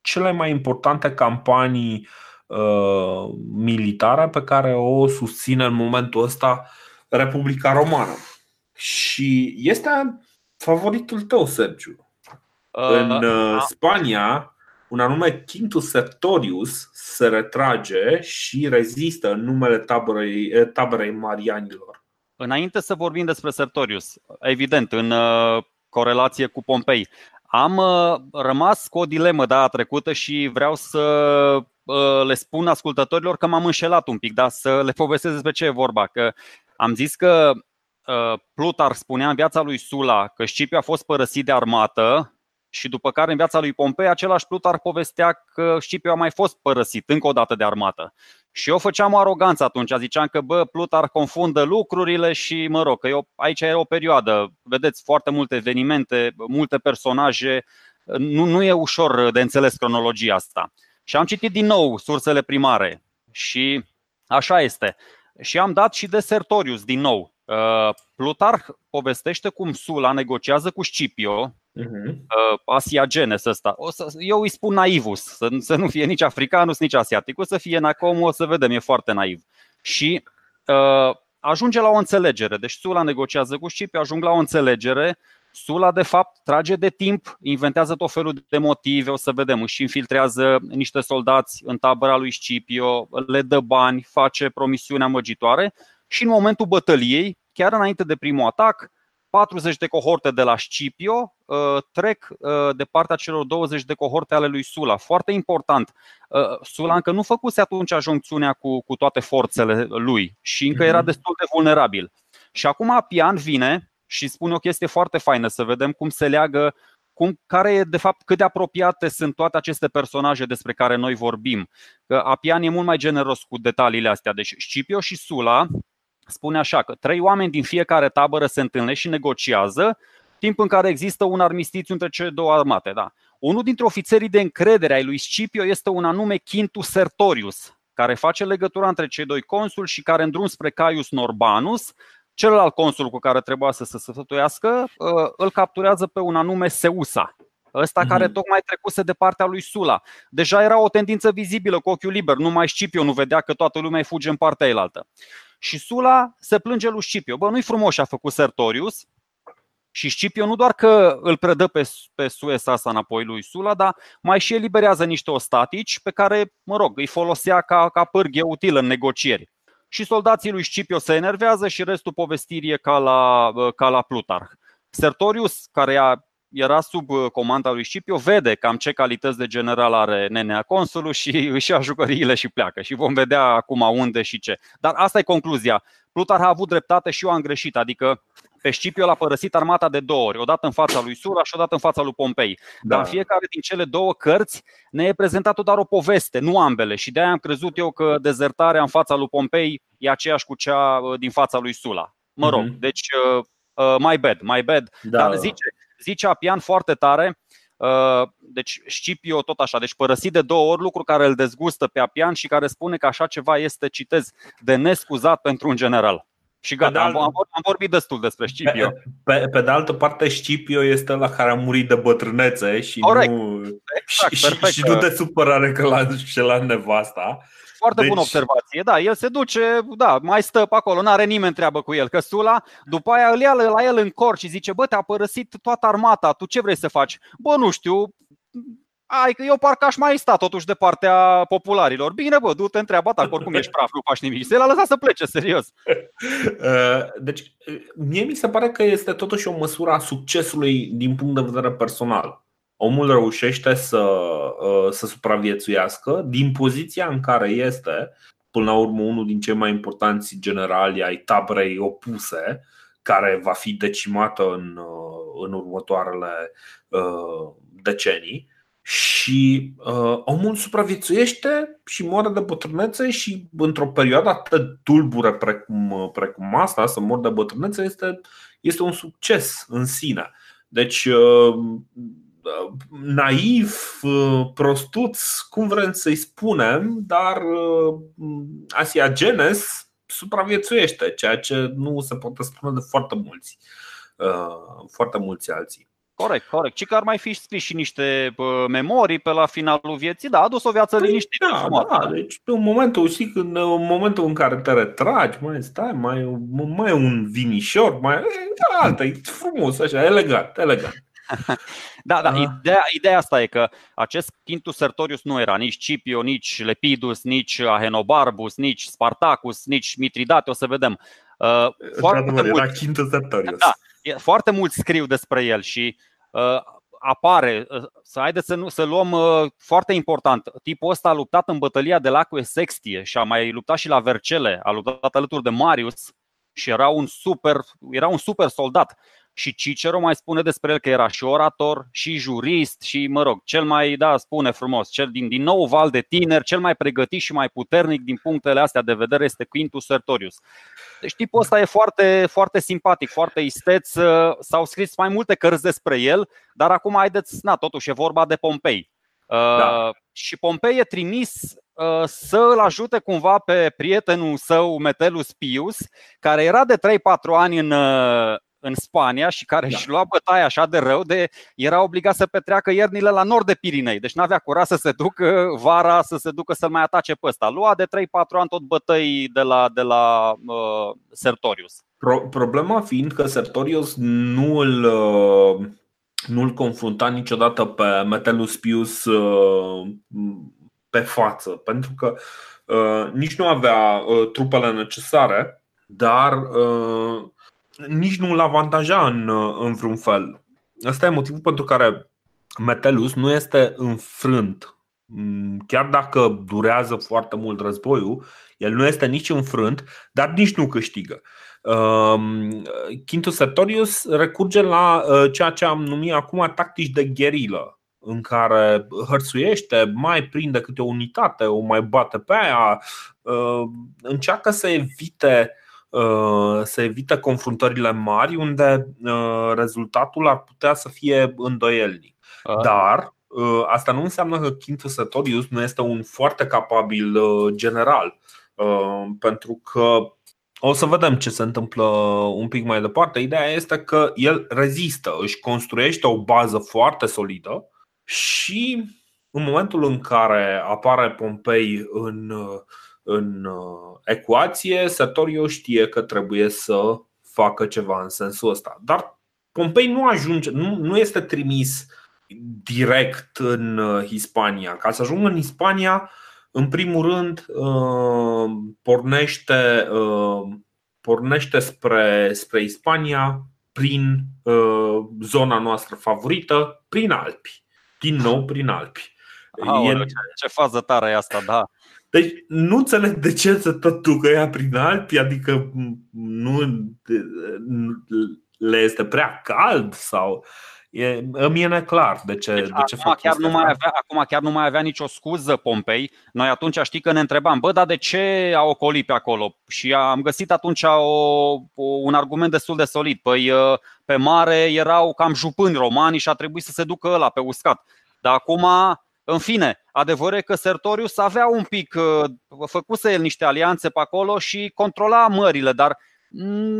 cele mai importante campanii uh, militare pe care o susține în momentul ăsta Republica Romană. Și este favoritul tău, Sergiu. Uh, în uh, Spania, un anume Quintus Sertorius se retrage și rezistă în numele taberei, eh, taberei marianilor. Înainte să vorbim despre Sertorius, evident, în uh, corelație cu Pompei, am uh, rămas cu o dilemă data trecută și vreau să uh, le spun ascultătorilor că m-am înșelat un pic, dar să le povestesc despre ce e vorba. Că am zis că Uh, Plutar spunea în viața lui Sula că Scipio a fost părăsit de armată și după care în viața lui Pompei același Plutar povestea că Scipio a mai fost părăsit încă o dată de armată. Și eu făceam o aroganță atunci, ziceam că bă, Plutar confundă lucrurile și mă rog, că eu, aici era o perioadă, vedeți, foarte multe evenimente, multe personaje, nu, nu e ușor de înțeles cronologia asta. Și am citit din nou sursele primare și așa este. Și am dat și de Sertorius din nou. Uh, Plutarh povestește cum Sula negociază cu Scipio, uh-huh. Asiagenes ăsta. O să, eu îi spun naivus, să, să nu fie nici africanus, nici asiatic. O să fie Nacom, o să vedem, e foarte naiv. Și uh, ajunge la o înțelegere. Deci Sula negociază cu Scipio, ajung la o înțelegere. Sula, de fapt, trage de timp, inventează tot felul de motive, o să vedem, și infiltrează niște soldați în tabăra lui Scipio, le dă bani, face promisiuni amăgitoare și în momentul bătăliei, chiar înainte de primul atac, 40 de cohorte de la Scipio uh, trec uh, de partea celor 20 de cohorte ale lui Sula. Foarte important. Uh, Sula încă nu făcuse atunci ajuncțiunea cu, cu toate forțele lui și încă era mhm. destul de vulnerabil. Și acum Apian vine și spune o chestie foarte faină, să vedem cum se leagă cum, care e de fapt cât de apropiate sunt toate aceste personaje despre care noi vorbim. Că Apian e mult mai generos cu detaliile astea. Deci Scipio și Sula spune așa că trei oameni din fiecare tabără se întâlnesc și negociază, timp în care există un armistițiu între cele două armate. Da. Unul dintre ofițerii de încredere ai lui Scipio este un anume Quintus Sertorius, care face legătura între cei doi consuli și care în drum spre Caius Norbanus, celălalt consul cu care trebuia să se sfătuiască, ă, îl capturează pe un anume Seusa, Ăsta care mhm. tocmai trecuse de partea lui Sula. Deja era o tendință vizibilă cu ochiul liber, numai Scipio nu vedea că toată lumea îi fuge în partea elaltă. Și Sula se plânge lui Scipio. Bă, nu-i frumos și a făcut Sertorius. Și Scipio nu doar că îl predă pe, pe Suesa asta înapoi lui Sula, dar mai și eliberează niște ostatici pe care, mă rog, îi folosea ca, ca pârghie utilă în negocieri. Și soldații lui Scipio se enervează și restul povestirii e ca la, ca la Plutarh. Sertorius, care a era sub uh, comanda lui Scipio, vede cam ce calități de general are nenea consulul și își ia jucăriile și pleacă. Și vom vedea acum unde și ce. Dar asta e concluzia. Plutar a avut dreptate și eu am greșit. Adică pe Scipio l-a părăsit armata de două ori, odată în fața lui Sura și odată în fața lui Pompei. Da. Dar în fiecare din cele două cărți ne e prezentată doar o poveste, nu ambele. Și de-aia am crezut eu că dezertarea în fața lui Pompei e aceeași cu cea uh, din fața lui Sula. Mă rog, mm-hmm. deci uh, uh, my bad, my bad. Da. Dar zice, zice Apian foarte tare, uh, deci Scipio tot așa, deci părăsit de două ori lucru care îl dezgustă pe Apian și care spune că așa ceva este, citez, de nescuzat pentru un general. Și gata, am, am, am vorbit destul despre Scipio. Pe, pe, pe de altă parte, Scipio este la care a murit de bătrânețe și Corect. nu, exact, și, perfect. și nu de supărare că l-a și la nevasta. Foarte deci... bună observație. Da, el se duce, da, mai stă pe acolo, nu are nimeni treabă cu el. Că Sula, după aia îl ia la el în cor și zice, bă, te-a părăsit toată armata, tu ce vrei să faci? Bă, nu știu, ai că eu parcă aș mai sta totuși de partea popularilor. Bine, bă, du-te în treaba ta, oricum ești praf, nu faci nimic. Se l-a lăsat să plece, serios. Uh, deci, mie mi se pare că este totuși o măsură a succesului din punct de vedere personal omul reușește să, uh, să supraviețuiască din poziția în care este, până la urmă, unul din cei mai importanți generali ai tabrei opuse, care va fi decimată în, uh, în următoarele uh, decenii. Și uh, omul supraviețuiește și moare de bătrânețe și într-o perioadă atât de tulbură precum, precum asta, să mor de bătrânețe, este, este un succes în sine. Deci uh, naiv, prostuț, cum vrem să-i spunem, dar Asia Genes supraviețuiește, ceea ce nu se poate spune de foarte mulți, foarte mulți alții. Corect, corect. Și că ar mai fi scris și niște memorii pe la finalul vieții, da, a dus o viață păi, liniștită. Da, da, deci în momentul, știi, când, în momentul în care te retragi, mai stai, mai, mai un vinișor, mai da, altă, e frumos, așa, elegant, elegant. da, da, ideea, ideea asta e că acest Quintus Sertorius nu era nici Scipio, nici Lepidus, nici Ahenobarbus, nici Spartacus, nici Mitridate, o să vedem. Uh, foarte mult, era Quintus Sertorius. Da, foarte mult scriu despre el și uh, apare, uh, să haideți să, nu, să luăm uh, foarte important, tipul ăsta a luptat în bătălia de la Sextie și a mai luptat și la Vercele, a luptat alături de Marius și era un super, era un super soldat. Și Cicero mai spune despre el că era și orator, și jurist, și, mă rog, cel mai, da, spune frumos, cel din, din nou val de tineri, cel mai pregătit și mai puternic din punctele astea de vedere este Quintus Sertorius. Deci tipul ăsta e foarte, foarte simpatic, foarte isteț. S-au scris mai multe cărți despre el, dar acum haideți, na, totuși e vorba de Pompei. Da. Uh, și Pompei e trimis uh, să îl ajute cumva pe prietenul său, Metellus Pius, care era de 3-4 ani în, uh, în Spania și care da. își lua bătaia așa de rău de era obligat să petreacă iernile la nord de Pirinei. Deci n-avea curaj să se ducă vara să se ducă să-l mai atace pe ăsta. Lua de 3-4 ani tot bătăi de la, de la uh, Sertorius. Pro- problema fiind că Sertorius nu îl, uh, nu îl confrunta niciodată pe Metellus Pius uh, pe față, pentru că uh, nici nu avea uh, trupele necesare, dar uh, nici nu îl avantaja în, în vreun fel. Asta e motivul pentru care Metellus nu este înfrânt. Mm, chiar dacă durează foarte mult războiul, el nu este nici înfrânt, dar nici nu câștigă. Um, Quintus Sertorius recurge la uh, ceea ce am numit acum tactici de gherilă, în care hărțuiește, mai prinde câte o unitate, o mai bate pe aia, uh, încearcă să evite Uh, să evite confruntările mari unde uh, rezultatul ar putea să fie îndoielnic. Dar uh, asta nu înseamnă că Quintus Sertorius nu este un foarte capabil general, pentru că o să vedem ce se întâmplă un pic mai departe. Ideea este că el rezistă, își construiește o bază foarte solidă și în momentul în care apare Pompei în în uh, ecuație, Sertorio știe că trebuie să facă ceva în sensul ăsta. Dar Pompei nu ajunge, nu, nu este trimis direct în uh, Hispania. Ca să ajungă în Hispania, în primul rând, uh, pornește, pornește spre, spre Hispania prin zona noastră favorită, prin Alpi. Din nou, prin Alpi. Aoleu, ce, ce fază tare e asta, da. Deci nu înțeleg de ce să tot ducă ea prin Alpi, adică nu le este prea cald sau E, îmi e neclar de ce, deci, de ce acum, chiar nu mai avea, acum chiar nu mai avea nicio scuză Pompei. Noi atunci știi că ne întrebam, bă, dar de ce a ocolit pe acolo? Și am găsit atunci o, o, un argument destul de solid. Păi pe mare erau cam jupâni romani și a trebuit să se ducă ăla pe uscat. Dar acum în fine, adevărul e că Sertorius avea un pic, uh, făcuse el niște alianțe pe acolo și controla mările, dar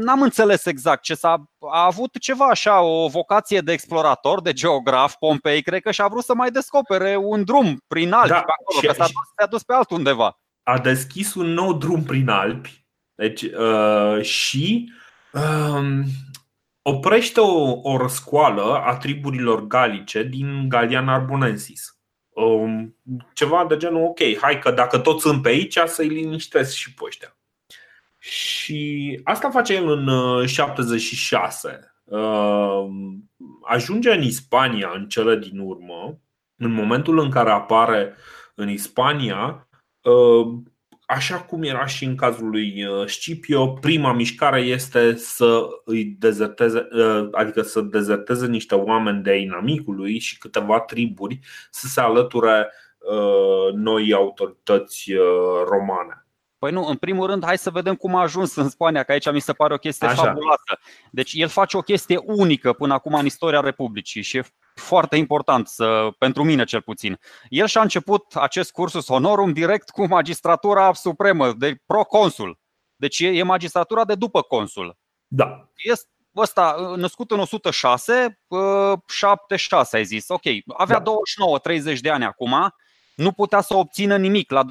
n-am înțeles exact ce s-a a avut ceva așa, o vocație de explorator, de geograf, Pompei, cred că și-a vrut să mai descopere un drum prin Alpi da, pe acolo, și, că s-a dus, s-a dus pe altundeva. A deschis un nou drum prin Alpi deci, uh, și uh, oprește o, o răscoală a triburilor galice din Galian Arbonensis um, ceva de genul, ok, hai că dacă toți sunt pe aici, să-i liniștesc și pe ăștia. Și asta face el în 76. Uh, um, ajunge în Ispania în cele din urmă, în momentul în care apare în Ispania, uh, Așa cum era și în cazul lui uh, Scipio, prima mișcare este să îi dezerteze, uh, adică să dezerteze niște oameni de inamicului și câteva triburi să se alăture uh, noi autorități romane. Păi nu, în primul rând, hai să vedem cum a ajuns în Spania, că aici mi se pare o chestie Așa. fabuloasă. Deci el face o chestie unică până acum în istoria Republicii și e foarte important să, pentru mine cel puțin. El și-a început acest cursus honorum direct cu magistratura supremă de proconsul. Deci e, magistratura de după consul. Da. Este ăsta născut în 106, 76 ai zis. Ok, avea da. 29-30 de ani acum nu putea să obțină nimic. La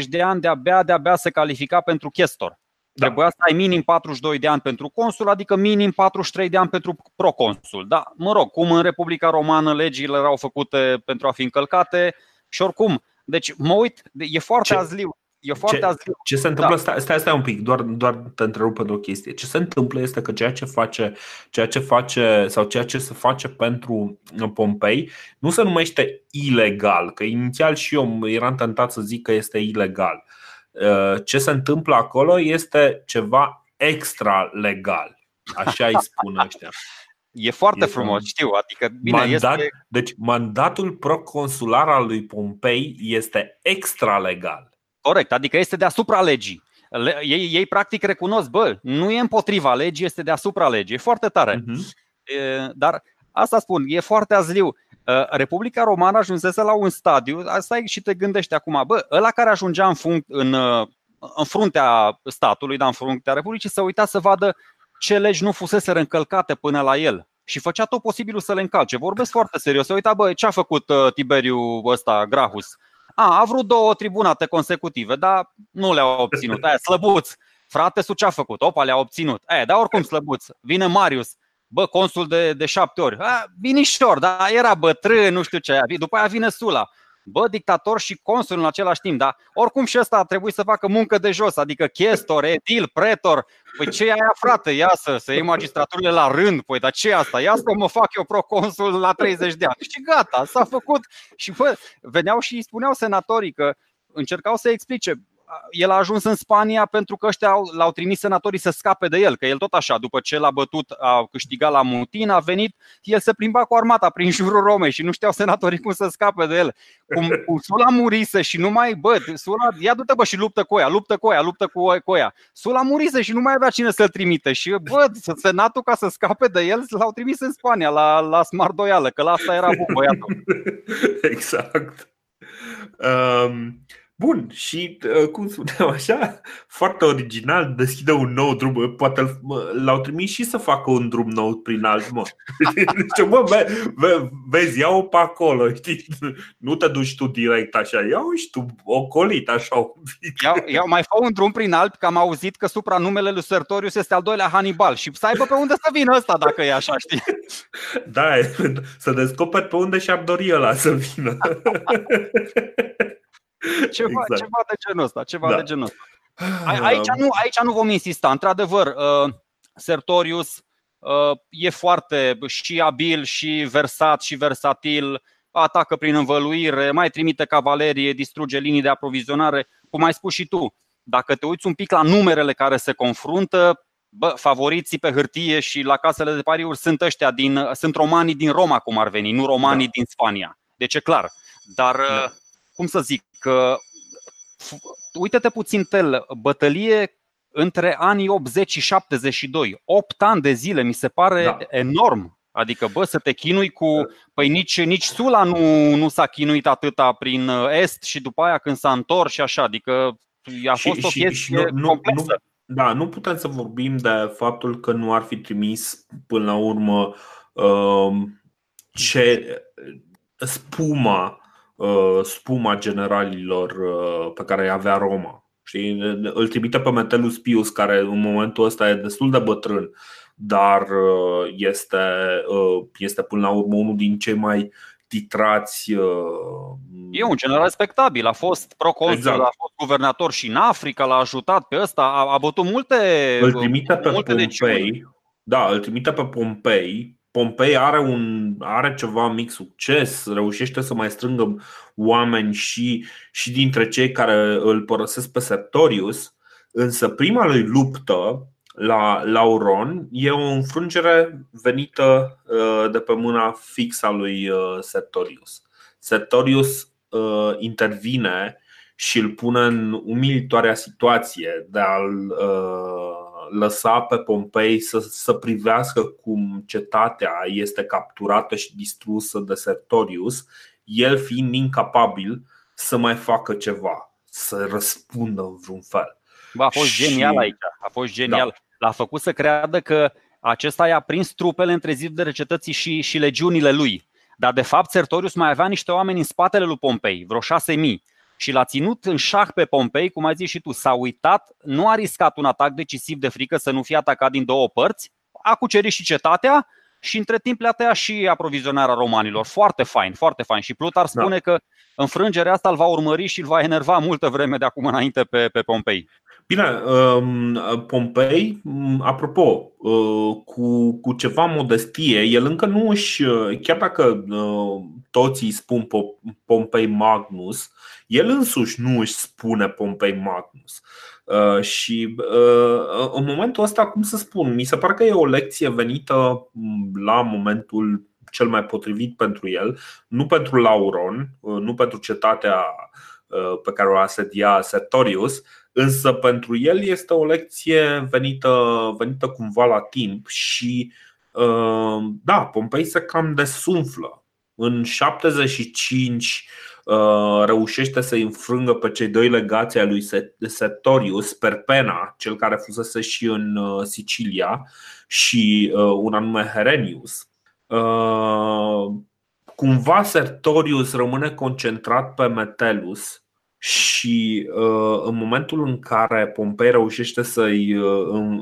29-30 de ani de-abia, de-abia se califica pentru chestor. Da. Trebuia să ai minim 42 de ani pentru consul, adică minim 43 de ani pentru proconsul. Da, mă rog, cum în Republica Romană legile erau făcute pentru a fi încălcate și oricum. Deci mă uit, e foarte Ce? azliu. E foarte ce, azliu. ce se întâmplă? Da. Stai, stai, stai un pic, doar, doar te întrerup pentru o chestie. Ce se întâmplă este că ceea ce face, ceea ce face sau ceea ce se face pentru Pompei nu se numește ilegal, că inițial și eu eram tentat să zic că este ilegal. Uh, ce se întâmplă acolo este ceva extra legal. Așa îi spun ăștia. E foarte e frumos, știu. Adică, bine, mandat, este... Deci, mandatul proconsular al lui Pompei este extralegal. Corect, adică este deasupra legii. Ei, ei practic recunosc, bă, nu e împotriva legii, este deasupra legii. E foarte tare. Uh-huh. E, dar asta spun, e foarte azliu. Republica Romană ajunsese la un stadiu, asta e și te gândești acum, bă, ăla care ajungea în, func- în, în fruntea statului, dar în fruntea Republicii, să uita să vadă ce legi nu fusese încălcate până la el și făcea tot posibilul să le încalce. Vorbesc foarte serios. Se uita, bă, ce a făcut uh, Tiberiu ăsta, Grahus? A, a vrut două tribunate consecutive, dar nu le-a obținut. Aia, slăbuț. Frate, su ce a făcut? Opa, le-a obținut. Aia, dar oricum slăbuț. Vine Marius, bă, consul de, de șapte ori. A, vinișor, dar era bătrân, nu știu ce. După aia vine Sula bă, dictator și consul în același timp, dar oricum și ăsta a trebuit să facă muncă de jos, adică chestor, edil, pretor. Păi ce e aia, frate? Ia să, să iei magistraturile la rând, păi dar ce e asta? Ia să mă fac eu proconsul la 30 de ani. Și gata, s-a făcut. Și bă, veneau și îi spuneau senatorii că încercau să explice el a ajuns în Spania pentru că ăștia l-au trimis senatorii să scape de el, că el tot așa, după ce l-a bătut, a câștigat la Mutin, a venit, el se plimba cu armata prin jurul Romei și nu știau senatorii cum să scape de el. Cum, cum Sula murise și nu mai, bă, Sula, ia du-te bă și luptă cu ea, luptă cu ea, luptă cu, cu ea. Sula murise și nu mai avea cine să-l trimite și, bă, senatul ca să scape de el l-au trimis în Spania, la, la Smardoială, că la asta era bun băiatul. Exact. Um, Bun, și uh, cum spuneam așa, foarte original, deschide un nou drum. Poate l-au trimis și să facă un drum nou prin alt mă. Deci, mă, ve, ve, vezi, ia-o pe acolo, știi? Nu te duci tu direct așa, ia-o și tu ocolit așa un pic. Iau, iau, mai fac un drum prin Alpi, că am auzit că supranumele lui Sertorius este al doilea Hannibal și să aibă pe unde să vină ăsta dacă e așa, știi? Da, să descoperi pe unde și-ar dori ăla să vină. Ceva, exact. ceva de genul ăsta. Ceva da. de genul ăsta. Aici nu, aici nu vom insista. Într-adevăr, uh, Sertorius uh, e foarte și abil, și versat, și versatil, atacă prin învăluire, mai trimite cavalerie, distruge linii de aprovizionare. Cum ai spus și tu, dacă te uiți un pic la numerele care se confruntă, bă, favoriții pe hârtie și la casele de pariuri sunt ăștia din, sunt romanii din Roma, cum ar veni, nu romanii da. din Spania. Deci e clar. Dar da cum să zic, că uite-te puțin tel, bătălie între anii 80 și 72, 8 ani de zile, mi se pare da. enorm. Adică, bă, să te chinui cu. Da. Păi nici, nici Sula nu, nu s-a chinuit atâta prin uh, Est și după aia când s-a întors și așa. Adică a fost și, o chestie și, și nu, complexă. Nu, da, nu putem să vorbim de faptul că nu ar fi trimis până la urmă uh, ce spuma Uh, spuma generalilor uh, pe care îi avea Roma. Și îl trimite pe Metellus Pius, care în momentul ăsta e destul de bătrân, dar uh, este, este până la urmă unul din cei mai titrați. E un general respectabil, a fost proconsul, exact. a fost guvernator și în Africa, l-a ajutat pe ăsta, a, a bătut multe. Îl trimite pe multe Pompei, da, îl trimite pe Pompei, Pompei are, un, are ceva mic succes, reușește să mai strângă oameni și, și dintre cei care îl părăsesc pe Sertorius, însă prima lui luptă la Lauron e o înfrângere venită uh, de pe mâna fixă a lui uh, Sertorius. Sertorius uh, intervine și îl pune în umilitoarea situație de a-l lăsa pe Pompei să, să privească cum cetatea este capturată și distrusă de Sertorius, el fiind incapabil să mai facă ceva, să răspundă în vreun fel. Ba, a fost și... genial aici, a fost genial. Da. L-a făcut să creadă că acesta i-a prins trupele între zidele cetății și, și legiunile lui. Dar de fapt Sertorius mai avea niște oameni în spatele lui Pompei, vreo șase mii și l-a ținut în șah pe Pompei, cum ai zis și tu, s-a uitat, nu a riscat un atac decisiv de frică să nu fie atacat din două părți, a cucerit și cetatea și între timp le-a tăiat și aprovizionarea romanilor. Foarte fain, foarte fain. Și Plutar da. spune da. că înfrângerea asta îl va urmări și îl va enerva multă vreme de acum înainte pe, pe Pompei. Bine, um, Pompei, um, apropo, uh, cu, cu ceva modestie, el încă nu își, chiar dacă uh, toți îi spun Pompei Magnus, el însuși nu își spune Pompei Magnus. Uh, și uh, în momentul ăsta, cum să spun, mi se pare că e o lecție venită la momentul cel mai potrivit pentru el, nu pentru Lauron, uh, nu pentru cetatea pe care o asedia Sertorius, însă pentru el este o lecție venită, venită cumva la timp și da, Pompei se cam desumflă. În 75 Uh, reușește să înfrângă pe cei doi legați ai lui Sertorius, Perpena, cel care fusese și în uh, Sicilia, și uh, un anume Herenius. Cumva Sertorius rămâne concentrat pe Metellus și în momentul în care Pompei reușește să-i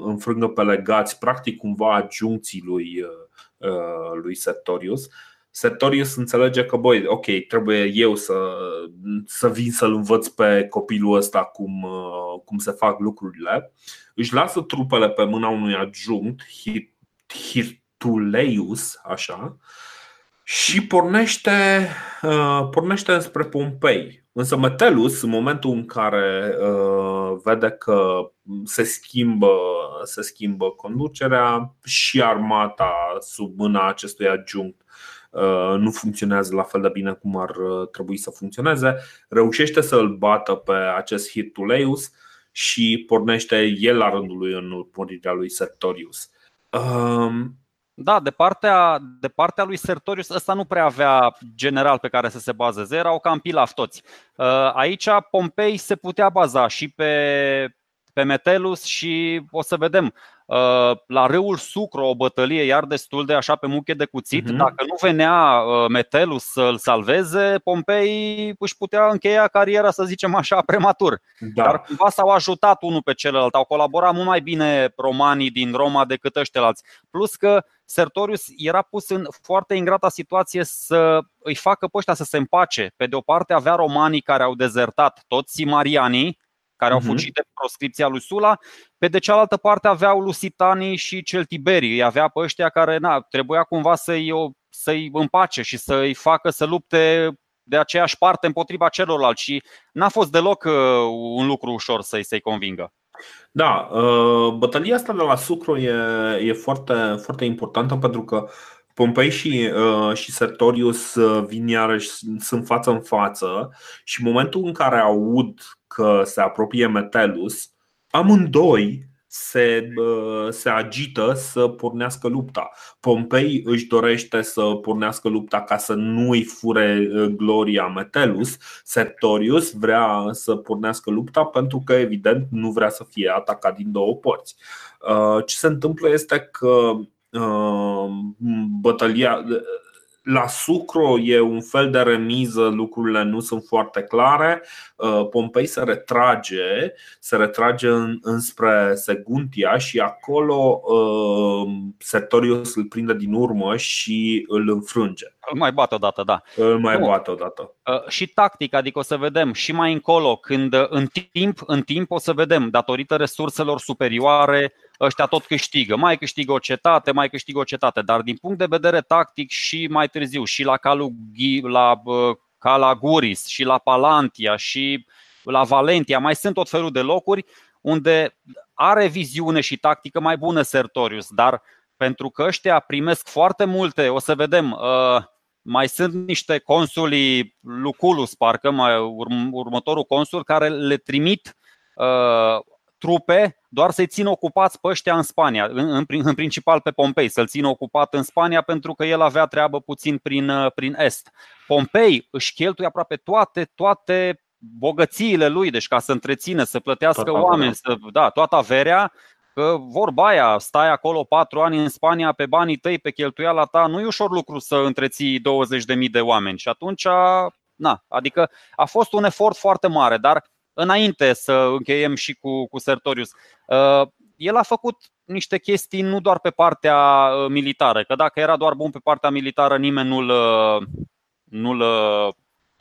înfrângă pe legați, practic cumva adjuncții lui, lui Sertorius, Sertorius înțelege că, băi, ok, trebuie eu să, să vin să-l învăț pe copilul ăsta cum, uh, cum se fac lucrurile. Își lasă trupele pe mâna unui adjunct, Hirtuleius, așa, și pornește, uh, pornește spre Pompei. Însă Metellus, în momentul în care uh, vede că se schimbă, se schimbă conducerea și armata sub mâna acestui adjunct Uh, nu funcționează la fel de bine cum ar uh, trebui să funcționeze, reușește să îl bată pe acest Hirtuleus și pornește el la rândul lui în urmărirea lui Sertorius. Um, da, de partea, de partea lui Sertorius, ăsta nu prea avea general pe care să se bazeze, erau cam pilaf toți. Uh, aici Pompei se putea baza și pe, pe Metellus și o să vedem. Uh, la râul Sucro, o bătălie iar destul de așa pe muche de cuțit. Uh-huh. Dacă nu venea uh, Metelus să-l salveze, Pompei își putea încheia cariera, să zicem așa, prematur. Da. Dar cumva s-au ajutat unul pe celălalt, au colaborat mult mai bine romanii din Roma decât ăștialți. Plus că Sertorius era pus în foarte ingrata situație să îi facă pe ăștia să se împace. Pe de o parte avea romanii care au dezertat, toți marianii, care au mhm. fugit de proscripția lui Sula. Pe de cealaltă parte aveau lusitanii și celtiberii, îi avea pe ăștia care na, trebuia cumva să-i, să-i împace și să-i facă să lupte de aceeași parte împotriva celorlalți și n-a fost deloc uh, un lucru ușor să-i, să-i convingă. Da, uh, bătălia asta de la Sucro e, e foarte, foarte importantă pentru că Pompei și, uh, și Sertorius vin iarăși, sunt față în față și în momentul în care aud că se apropie Metellus, amândoi se, se agită să pornească lupta. Pompei își dorește să pornească lupta ca să nu îi fure gloria Metellus. Sertorius vrea să pornească lupta pentru că, evident, nu vrea să fie atacat din două părți. Ce se întâmplă este că bătălia la Sucro e un fel de remiză, lucrurile nu sunt foarte clare. Uh, Pompei se retrage, se retrage în, înspre Seguntia și acolo uh, Sertorius îl prinde din urmă și îl înfrânge. Îl mai bate odată, da. Îl mai nu. bate odată. Uh, și tactic, adică o să vedem și mai încolo, când în timp, în timp o să vedem, datorită resurselor superioare, ăștia tot câștigă. Mai câștigă o cetate, mai câștigă o cetate, dar din punct de vedere tactic și mai târziu, și la, Calughi, la Calaguris, și la Palantia, și la Valentia, mai sunt tot felul de locuri unde are viziune și tactică mai bună Sertorius, dar pentru că ăștia primesc foarte multe, o să vedem, uh, mai sunt niște consuli, Luculus, parcă, mai următorul consul, care le trimit uh, trupe doar să-i țină ocupați pe ăștia în Spania, în, în, în principal pe Pompei, să-l țină ocupat în Spania pentru că el avea treabă puțin prin, uh, prin est. Pompei își cheltuie aproape toate, toate bogățiile lui, deci ca să întrețină, să plătească toată oameni, să, da, toată averea, că vorba aia, stai acolo patru ani în Spania pe banii tăi, pe cheltuiala ta, nu e ușor lucru să întreții 20.000 de oameni și atunci, na, adică a fost un efort foarte mare, dar înainte să încheiem și cu, cu Sertorius. Uh, el a făcut niște chestii nu doar pe partea uh, militară, că dacă era doar bun pe partea militară, nimeni nu-l, uh, nu-l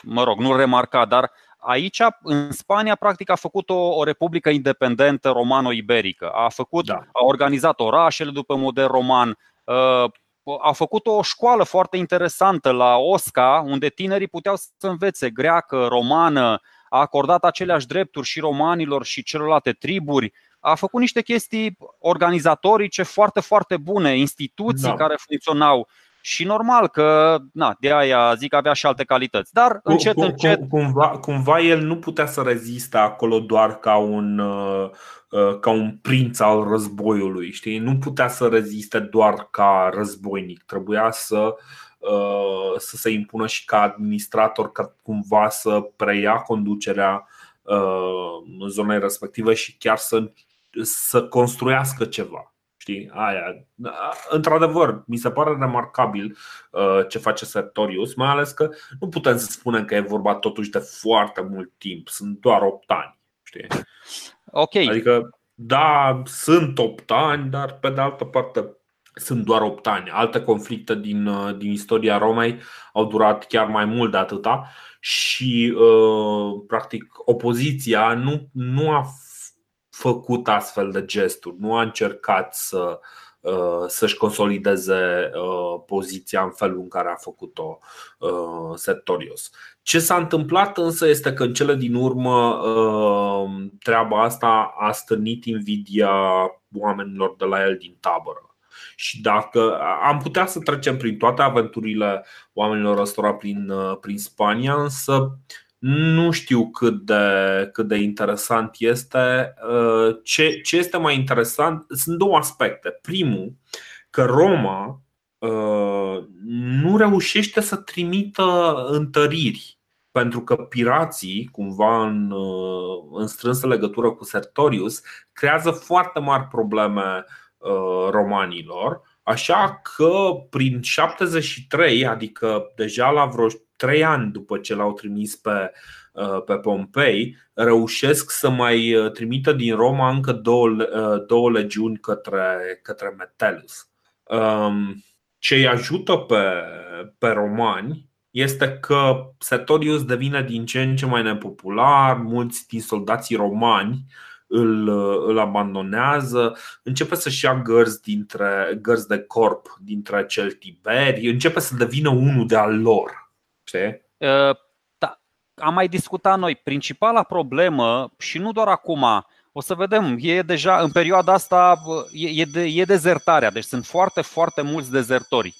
mă rog, nu-l remarca, dar aici, în Spania, practic a făcut o, o republică independentă romano-iberică. A, făcut, da. a organizat orașele după model roman, a făcut o școală foarte interesantă la Osca, unde tinerii puteau să învețe greacă, romană, a acordat aceleași drepturi și romanilor și celorlalte triburi, a făcut niște chestii organizatorice foarte, foarte bune, instituții da. care funcționau. Și normal că, na, de aia zic avea și alte calități. Dar încet, cum, încet. Cum, cumva, cumva el nu putea să reziste acolo doar ca un, uh, uh, ca un prinț al războiului. Știi? Nu putea să reziste doar ca războinic. Trebuia să, uh, să se impună și ca administrator, ca cumva să preia conducerea zonei respective și chiar să, să construiască ceva. Știi? Aia. Într-adevăr, mi se pare remarcabil uh, ce face Sertorius, mai ales că nu putem să spunem că e vorba totuși de foarte mult timp, sunt doar 8 ani. Știi? Ok. Adică, da, sunt 8 ani, dar pe de altă parte sunt doar 8 ani. Alte conflicte din, uh, din istoria Romei au durat chiar mai mult de atâta și, uh, practic, opoziția nu, nu a făcut astfel de gesturi, nu a încercat să, uh, să-și consolideze uh, poziția în felul în care a făcut-o uh, Sertorius. Ce s-a întâmplat însă este că în cele din urmă treaba asta a stârnit invidia oamenilor de la el din tabără. Și dacă am putea să trecem prin toate aventurile oamenilor ăstora prin, prin Spania, însă nu știu cât de, cât de interesant este. Uh, ce, ce este mai interesant sunt două aspecte. Primul, că Roma uh, nu reușește să trimită întăriri pentru că pirații, cumva în, uh, în strânsă legătură cu Sertorius, creează foarte mari probleme romanilor, așa că prin 73, adică deja la vreo trei ani după ce l-au trimis pe, uh, pe Pompei, reușesc să mai uh, trimită din Roma încă două, uh, două legiuni către, către Metellus. Um, ce îi ajută pe, pe romani este că Sertorius devine din ce în ce mai nepopular, mulți din soldații romani îl, îl abandonează, începe să-și ia gărzi, dintre, gărzi de corp dintre celtiberi, începe să devină unul de al lor. Știi? Da, am mai discutat noi. Principala problemă, și nu doar acum, o să vedem, e deja în perioada asta e, e, de, e dezertarea, deci sunt foarte, foarte mulți dezertori.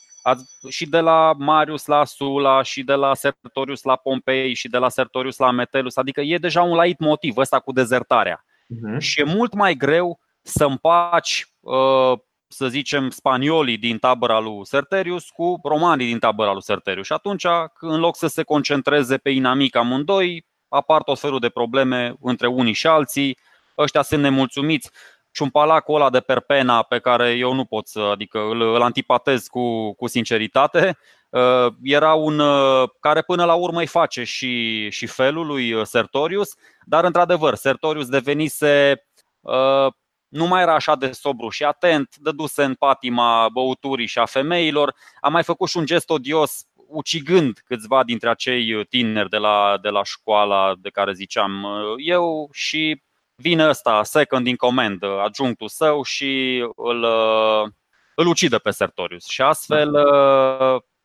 Și de la Marius la Sula, și de la Sertorius la Pompei, și de la Sertorius la Metellus, adică e deja un lait motiv ăsta cu dezertarea. Uh-huh. Și e mult mai greu să împaci uh, să zicem, spaniolii din tabăra lui Serterius cu romanii din tabăra lui Serterius. Și atunci, în loc să se concentreze pe inamic amândoi, apar tot felul de probleme între unii și alții, ăștia sunt nemulțumiți. Ciumpalacul ăla de perpena pe care eu nu pot să, adică îl, îl antipatez cu, cu sinceritate, uh, era un uh, care până la urmă îi face și, și felul lui Sertorius, dar într-adevăr, Sertorius devenise nu mai era așa de sobru și atent, dăduse în patima băuturii și a femeilor. A mai făcut și un gest odios ucigând câțiva dintre acei tineri de la, de la școala de care ziceam eu și vine ăsta, second in command, adjunctul său și îl, îl ucide pe Sertorius. Și astfel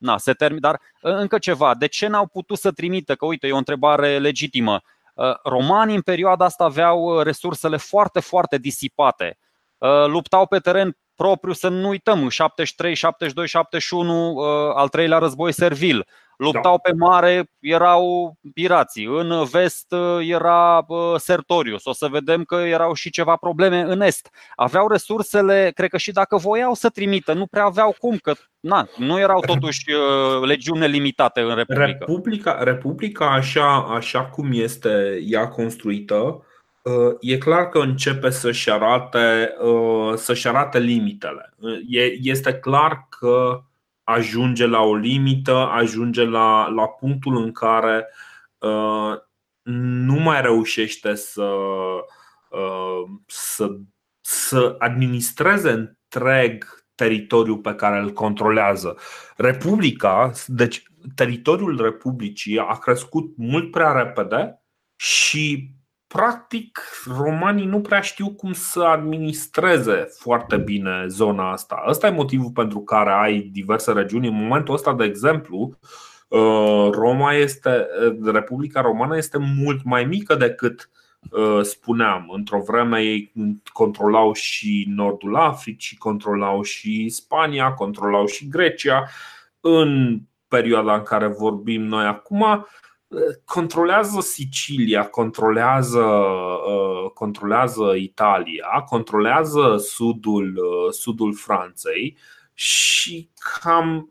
na, se termină. Dar încă ceva, de ce n-au putut să trimită? Că uite, e o întrebare legitimă. Uh, romanii în perioada asta aveau uh, resursele foarte, foarte disipate. Uh, luptau pe teren propriu, să nu uităm, 73, 72, 71, al treilea război servil. Luptau da. pe mare, erau pirații. În vest era Sertorius. O să vedem că erau și ceva probleme în est. Aveau resursele, cred că și dacă voiau să trimită, nu prea aveau cum, că na, nu erau totuși legiuni limitate în Republica. Republica, Republica așa, așa cum este ea construită, e clar că începe să-și arate, să-și arate limitele. Este clar că ajunge la o limită, ajunge la, la punctul în care uh, nu mai reușește să, uh, să, să administreze întreg teritoriul pe care îl controlează. Republica, deci teritoriul Republicii a crescut mult prea repede și practic, romanii nu prea știu cum să administreze foarte bine zona asta. Ăsta e motivul pentru care ai diverse regiuni. În momentul ăsta, de exemplu, Roma este, Republica Romană este mult mai mică decât spuneam. Într-o vreme ei controlau și nordul Africii, controlau și Spania, controlau și Grecia. În perioada în care vorbim noi acum, controlează Sicilia, controlează, uh, controlează Italia, controlează sudul, uh, sudul Franței și cam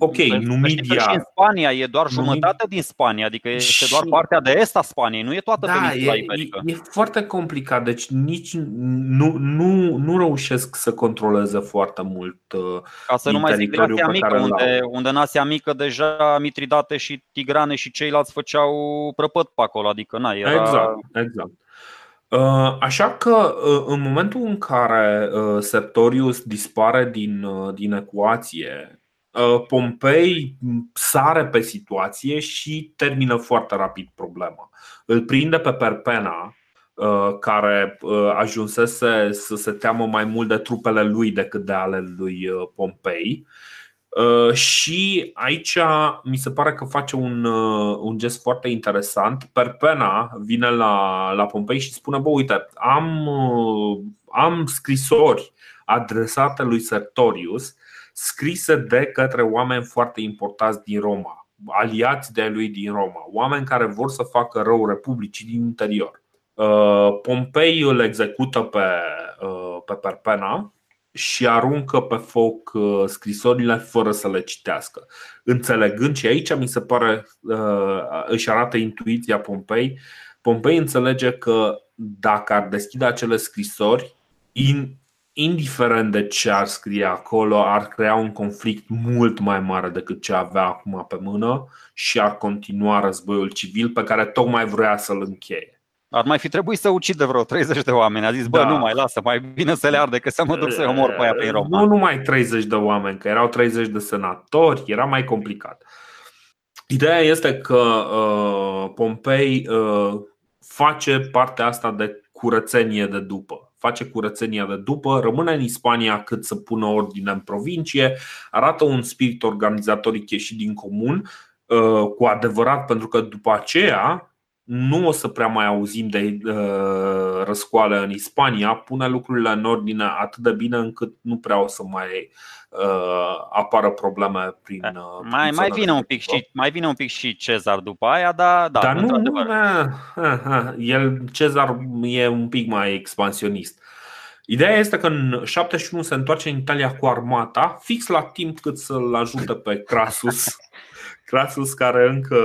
ok, Numidia. Și în Spania e doar jumătate din Spania, adică este doar partea de est a Spaniei, nu e toată da, peninsula e, iberică. E, e foarte complicat, deci nici nu, nu, nu reușesc să controleze foarte mult uh, Ca să nu mai zic de Asia Mică, unde, unde în Asia Mică deja Mitridate și Tigrane și ceilalți făceau prăpăt pe acolo, adică na, era... Exact, exact. Uh, așa că uh, în momentul în care Sertorius dispare din, din ecuație, Uh, Pompei sare pe situație și termină foarte rapid problema. Îl prinde pe Perpena, uh, care uh, ajunsese să se teamă mai mult de trupele lui decât de ale lui Pompei. Și aici mi se pare că face un, un gest foarte interesant. Perpena vine la, la Pompei și spune: Bă, uite, am, am scrisori adresate lui Sertorius scrise de către oameni foarte importanți din Roma, aliați de lui din Roma, oameni care vor să facă rău Republicii din interior. Uh, Pompei îl execută pe, uh, pe Perpena și aruncă pe foc uh, scrisorile fără să le citească. Înțelegând, și aici mi se pare își arată intuiția Pompei, Pompei înțelege că dacă ar deschide acele scrisori, indiferent de ce ar scrie acolo, ar crea un conflict mult mai mare decât ce avea acum pe mână și ar continua războiul civil pe care tocmai vrea să-l încheie. Ar mai fi trebuit să ucide vreo 30 de oameni. A zis, bă, da. nu mai lasă, mai bine să le arde, că să mă duc să-i omor pe aia prin Roma. Nu numai 30 de oameni, că erau 30 de senatori, era mai complicat. Ideea este că uh, Pompei uh, face partea asta de curățenie de după face curățenia de după, rămâne în Spania cât să pună ordine în provincie, arată un spirit organizatoric ieșit din comun, uh, cu adevărat, pentru că după aceea nu o să prea mai auzim de uh, răscoale în Spania, pune lucrurile în ordine atât de bine încât nu prea o să mai uh, apară probleme prin. Uh, mai, prin mai, vine un pic și, mai vine un pic și Cezar după aia, dar da, dar nu, nu uh, el, Cezar e un pic mai expansionist. Ideea este că în 71 se întoarce în Italia cu armata, fix la timp cât să-l ajute pe Crasus Crasus care încă,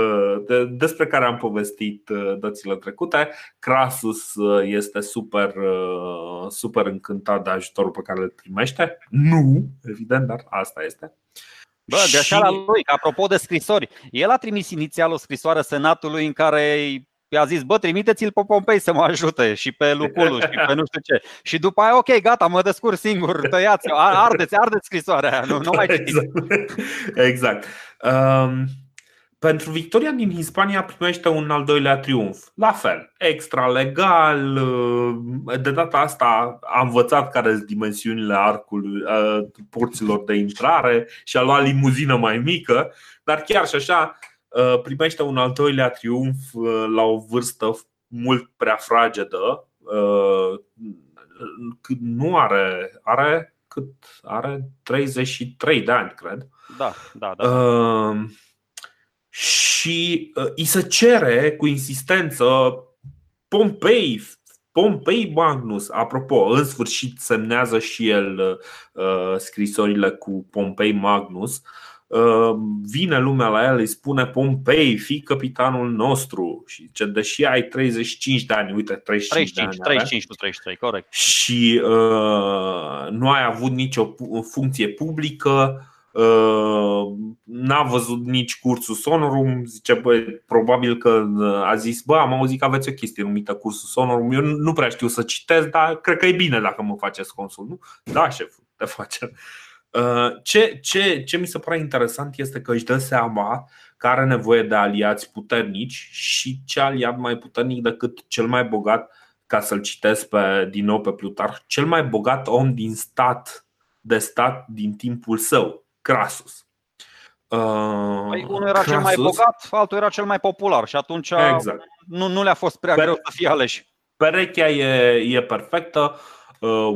de, despre care am povestit uh, dățile trecute, Crasus uh, este super, uh, super încântat de ajutorul pe care îl primește. Nu, evident, dar asta este. Bă, greșeala și... lui, că apropo de scrisori, el a trimis inițial o scrisoare senatului în care i-a zis, bă, trimiteți-l pe Pompei să mă ajute și pe Luculu și pe nu știu ce. Și după aia, ok, gata, mă descurc singur, tăiați ardeți, ardeți scrisoarea nu, nu mai citiți. Exact. exact. Um, pentru victoria din Hispania primește un al doilea triumf. La fel, extra legal. Uh, de data asta a învățat care sunt dimensiunile arcului, uh, porților de intrare și a luat limuzină mai mică, dar chiar și așa uh, primește un al doilea triumf la o vârstă mult prea fragedă. Nu are, are cât are 33 de ani, cred. Da, da, da. Uh, și uh, îi se cere cu insistență Pompei, Pompei Magnus, apropo, în sfârșit semnează și el uh, scrisorile cu Pompei Magnus. Uh, vine lumea la el, îi spune Pompei, fii capitanul nostru și ce deși ai 35 de ani, uite 35, 35 de ani 35 cu 33, corect Și uh, nu ai avut nicio funcție publică Uh, n-a văzut nici cursul Sonorum, zice, bă, probabil că uh, a zis, bă, am auzit că aveți o chestie numită cursul Sonorum, eu nu prea știu să citesc, dar cred că e bine dacă mă faceți consul, nu? Da, șef, te facem. Uh, ce, ce, ce mi se pare interesant este că își dă seama că are nevoie de aliați puternici și ce aliat mai puternic decât cel mai bogat, ca să-l citesc pe, din nou pe Plutarh, cel mai bogat om din stat, de stat din timpul său, Crasus. Uh, păi unul era Crasus. cel mai bogat, altul era cel mai popular și atunci exact. nu, nu le-a fost prea Pere- greu să fie aleși. Perechea e, e perfectă, uh,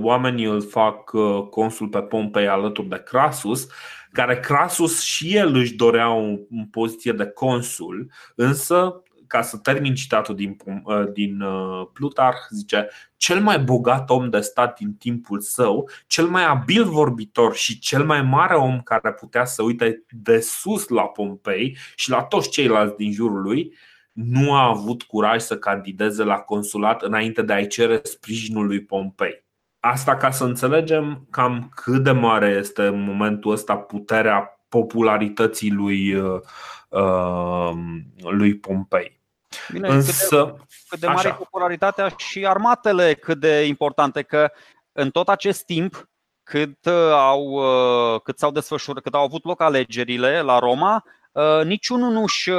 oamenii îl fac uh, consul pe Pompei alături de Crasus, care Crasus și el își dorea o, o poziție de consul, însă ca să termin citatul din, uh, din uh, Plutarh, zice cel mai bogat om de stat din timpul său, cel mai abil vorbitor și cel mai mare om care putea să uite de sus la Pompei și la toți ceilalți din jurul lui, nu a avut curaj să candideze la consulat înainte de a-i cere sprijinul lui Pompei. Asta ca să înțelegem cam cât de mare este în momentul ăsta puterea popularității lui, uh, uh lui Pompei. Bine, Însă, cât de, cât de mare așa. popularitatea și armatele cât de importante că în tot acest timp cât uh, au, uh, cât s-au desfășurat, cât au avut loc alegerile la Roma, uh, niciunul nu-și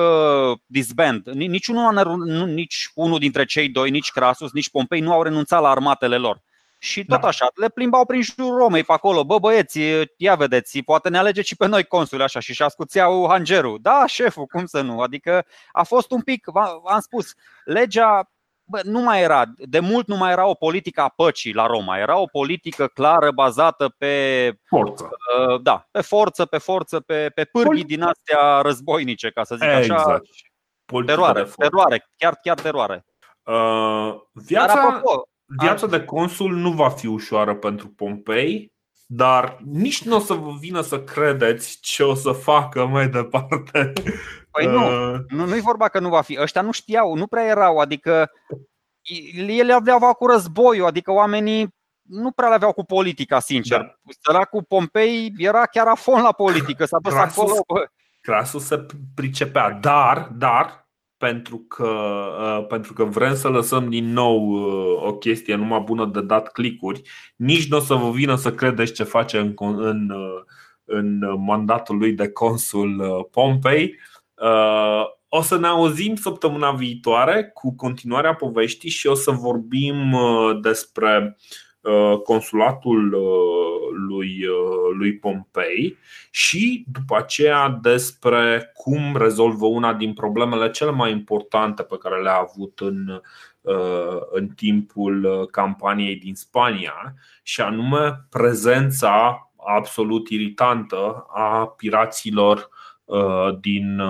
disband, niciunul, nici unul dintre cei doi, nici Crasus, nici Pompei nu au renunțat la armatele lor. Și tot da. așa, le plimbau prin jurul Romei pe acolo. Bă, băieți, ia vedeți, poate ne alege și pe noi consuli așa și-și ascuțeau hangerul. Da, șeful, cum să nu? Adică a fost un pic, v-am spus, legea bă, nu mai era, de mult nu mai era o politică a păcii la Roma. Era o politică clară, bazată pe forță. Uh, da, pe forță, pe forță, pe, pe pârghii din astea războinice, ca să zic exact. așa. teroare, teroare, chiar, chiar teroare. Uh, viața... Dar apropo, Viața de consul nu va fi ușoară pentru Pompei, dar nici nu o să vă vină să credeți ce o să facă mai departe. Păi nu, uh, nu nu-i vorba că nu va fi. Ăștia nu știau, nu prea erau, adică ele aveau cu războiul, adică oamenii nu prea le aveau cu politica, sincer. Da. cu Pompei era chiar afon la politică, s-a dus Crasus, acolo. Bă. Crasus se pricepea, dar, dar pentru că, uh, pentru că vrem să lăsăm din nou uh, o chestie numai bună de dat clicuri, nici nu o să vă vină să credeți ce face în, în, uh, în mandatul lui de consul Pompei. O să ne auzim săptămâna viitoare cu continuarea poveștii și o să vorbim despre Uh, consulatul uh, lui, uh, lui Pompei și după aceea despre cum rezolvă una din problemele cele mai importante pe care le-a avut în, în timpul campaniei din Spania și anume prezența absolut iritantă a piraților din,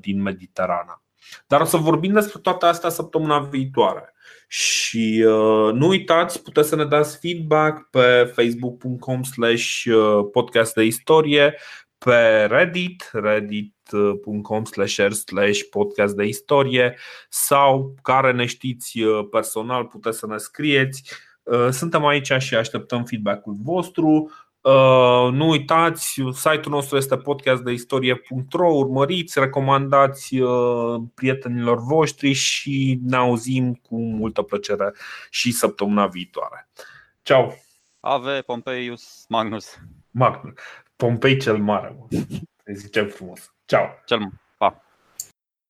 din Mediterana. Dar o să vorbim despre toate astea săptămâna viitoare. Și uh, nu uitați, puteți să ne dați feedback pe facebook.com slash uh, podcast de istorie, pe Reddit, reddit.com slash slash podcast de istorie sau care ne știți uh, personal puteți să ne scrieți. Suntem aici și așteptăm feedback-ul vostru. Uh, nu uitați, site-ul nostru este podcastdeistorie.ro Urmăriți, recomandați uh, prietenilor voștri și ne auzim cu multă plăcere și săptămâna viitoare. Ciao! Ave Pompeius Magnus. Magnus. Pompei cel mare, mă. zicem frumos. Ciao! Cel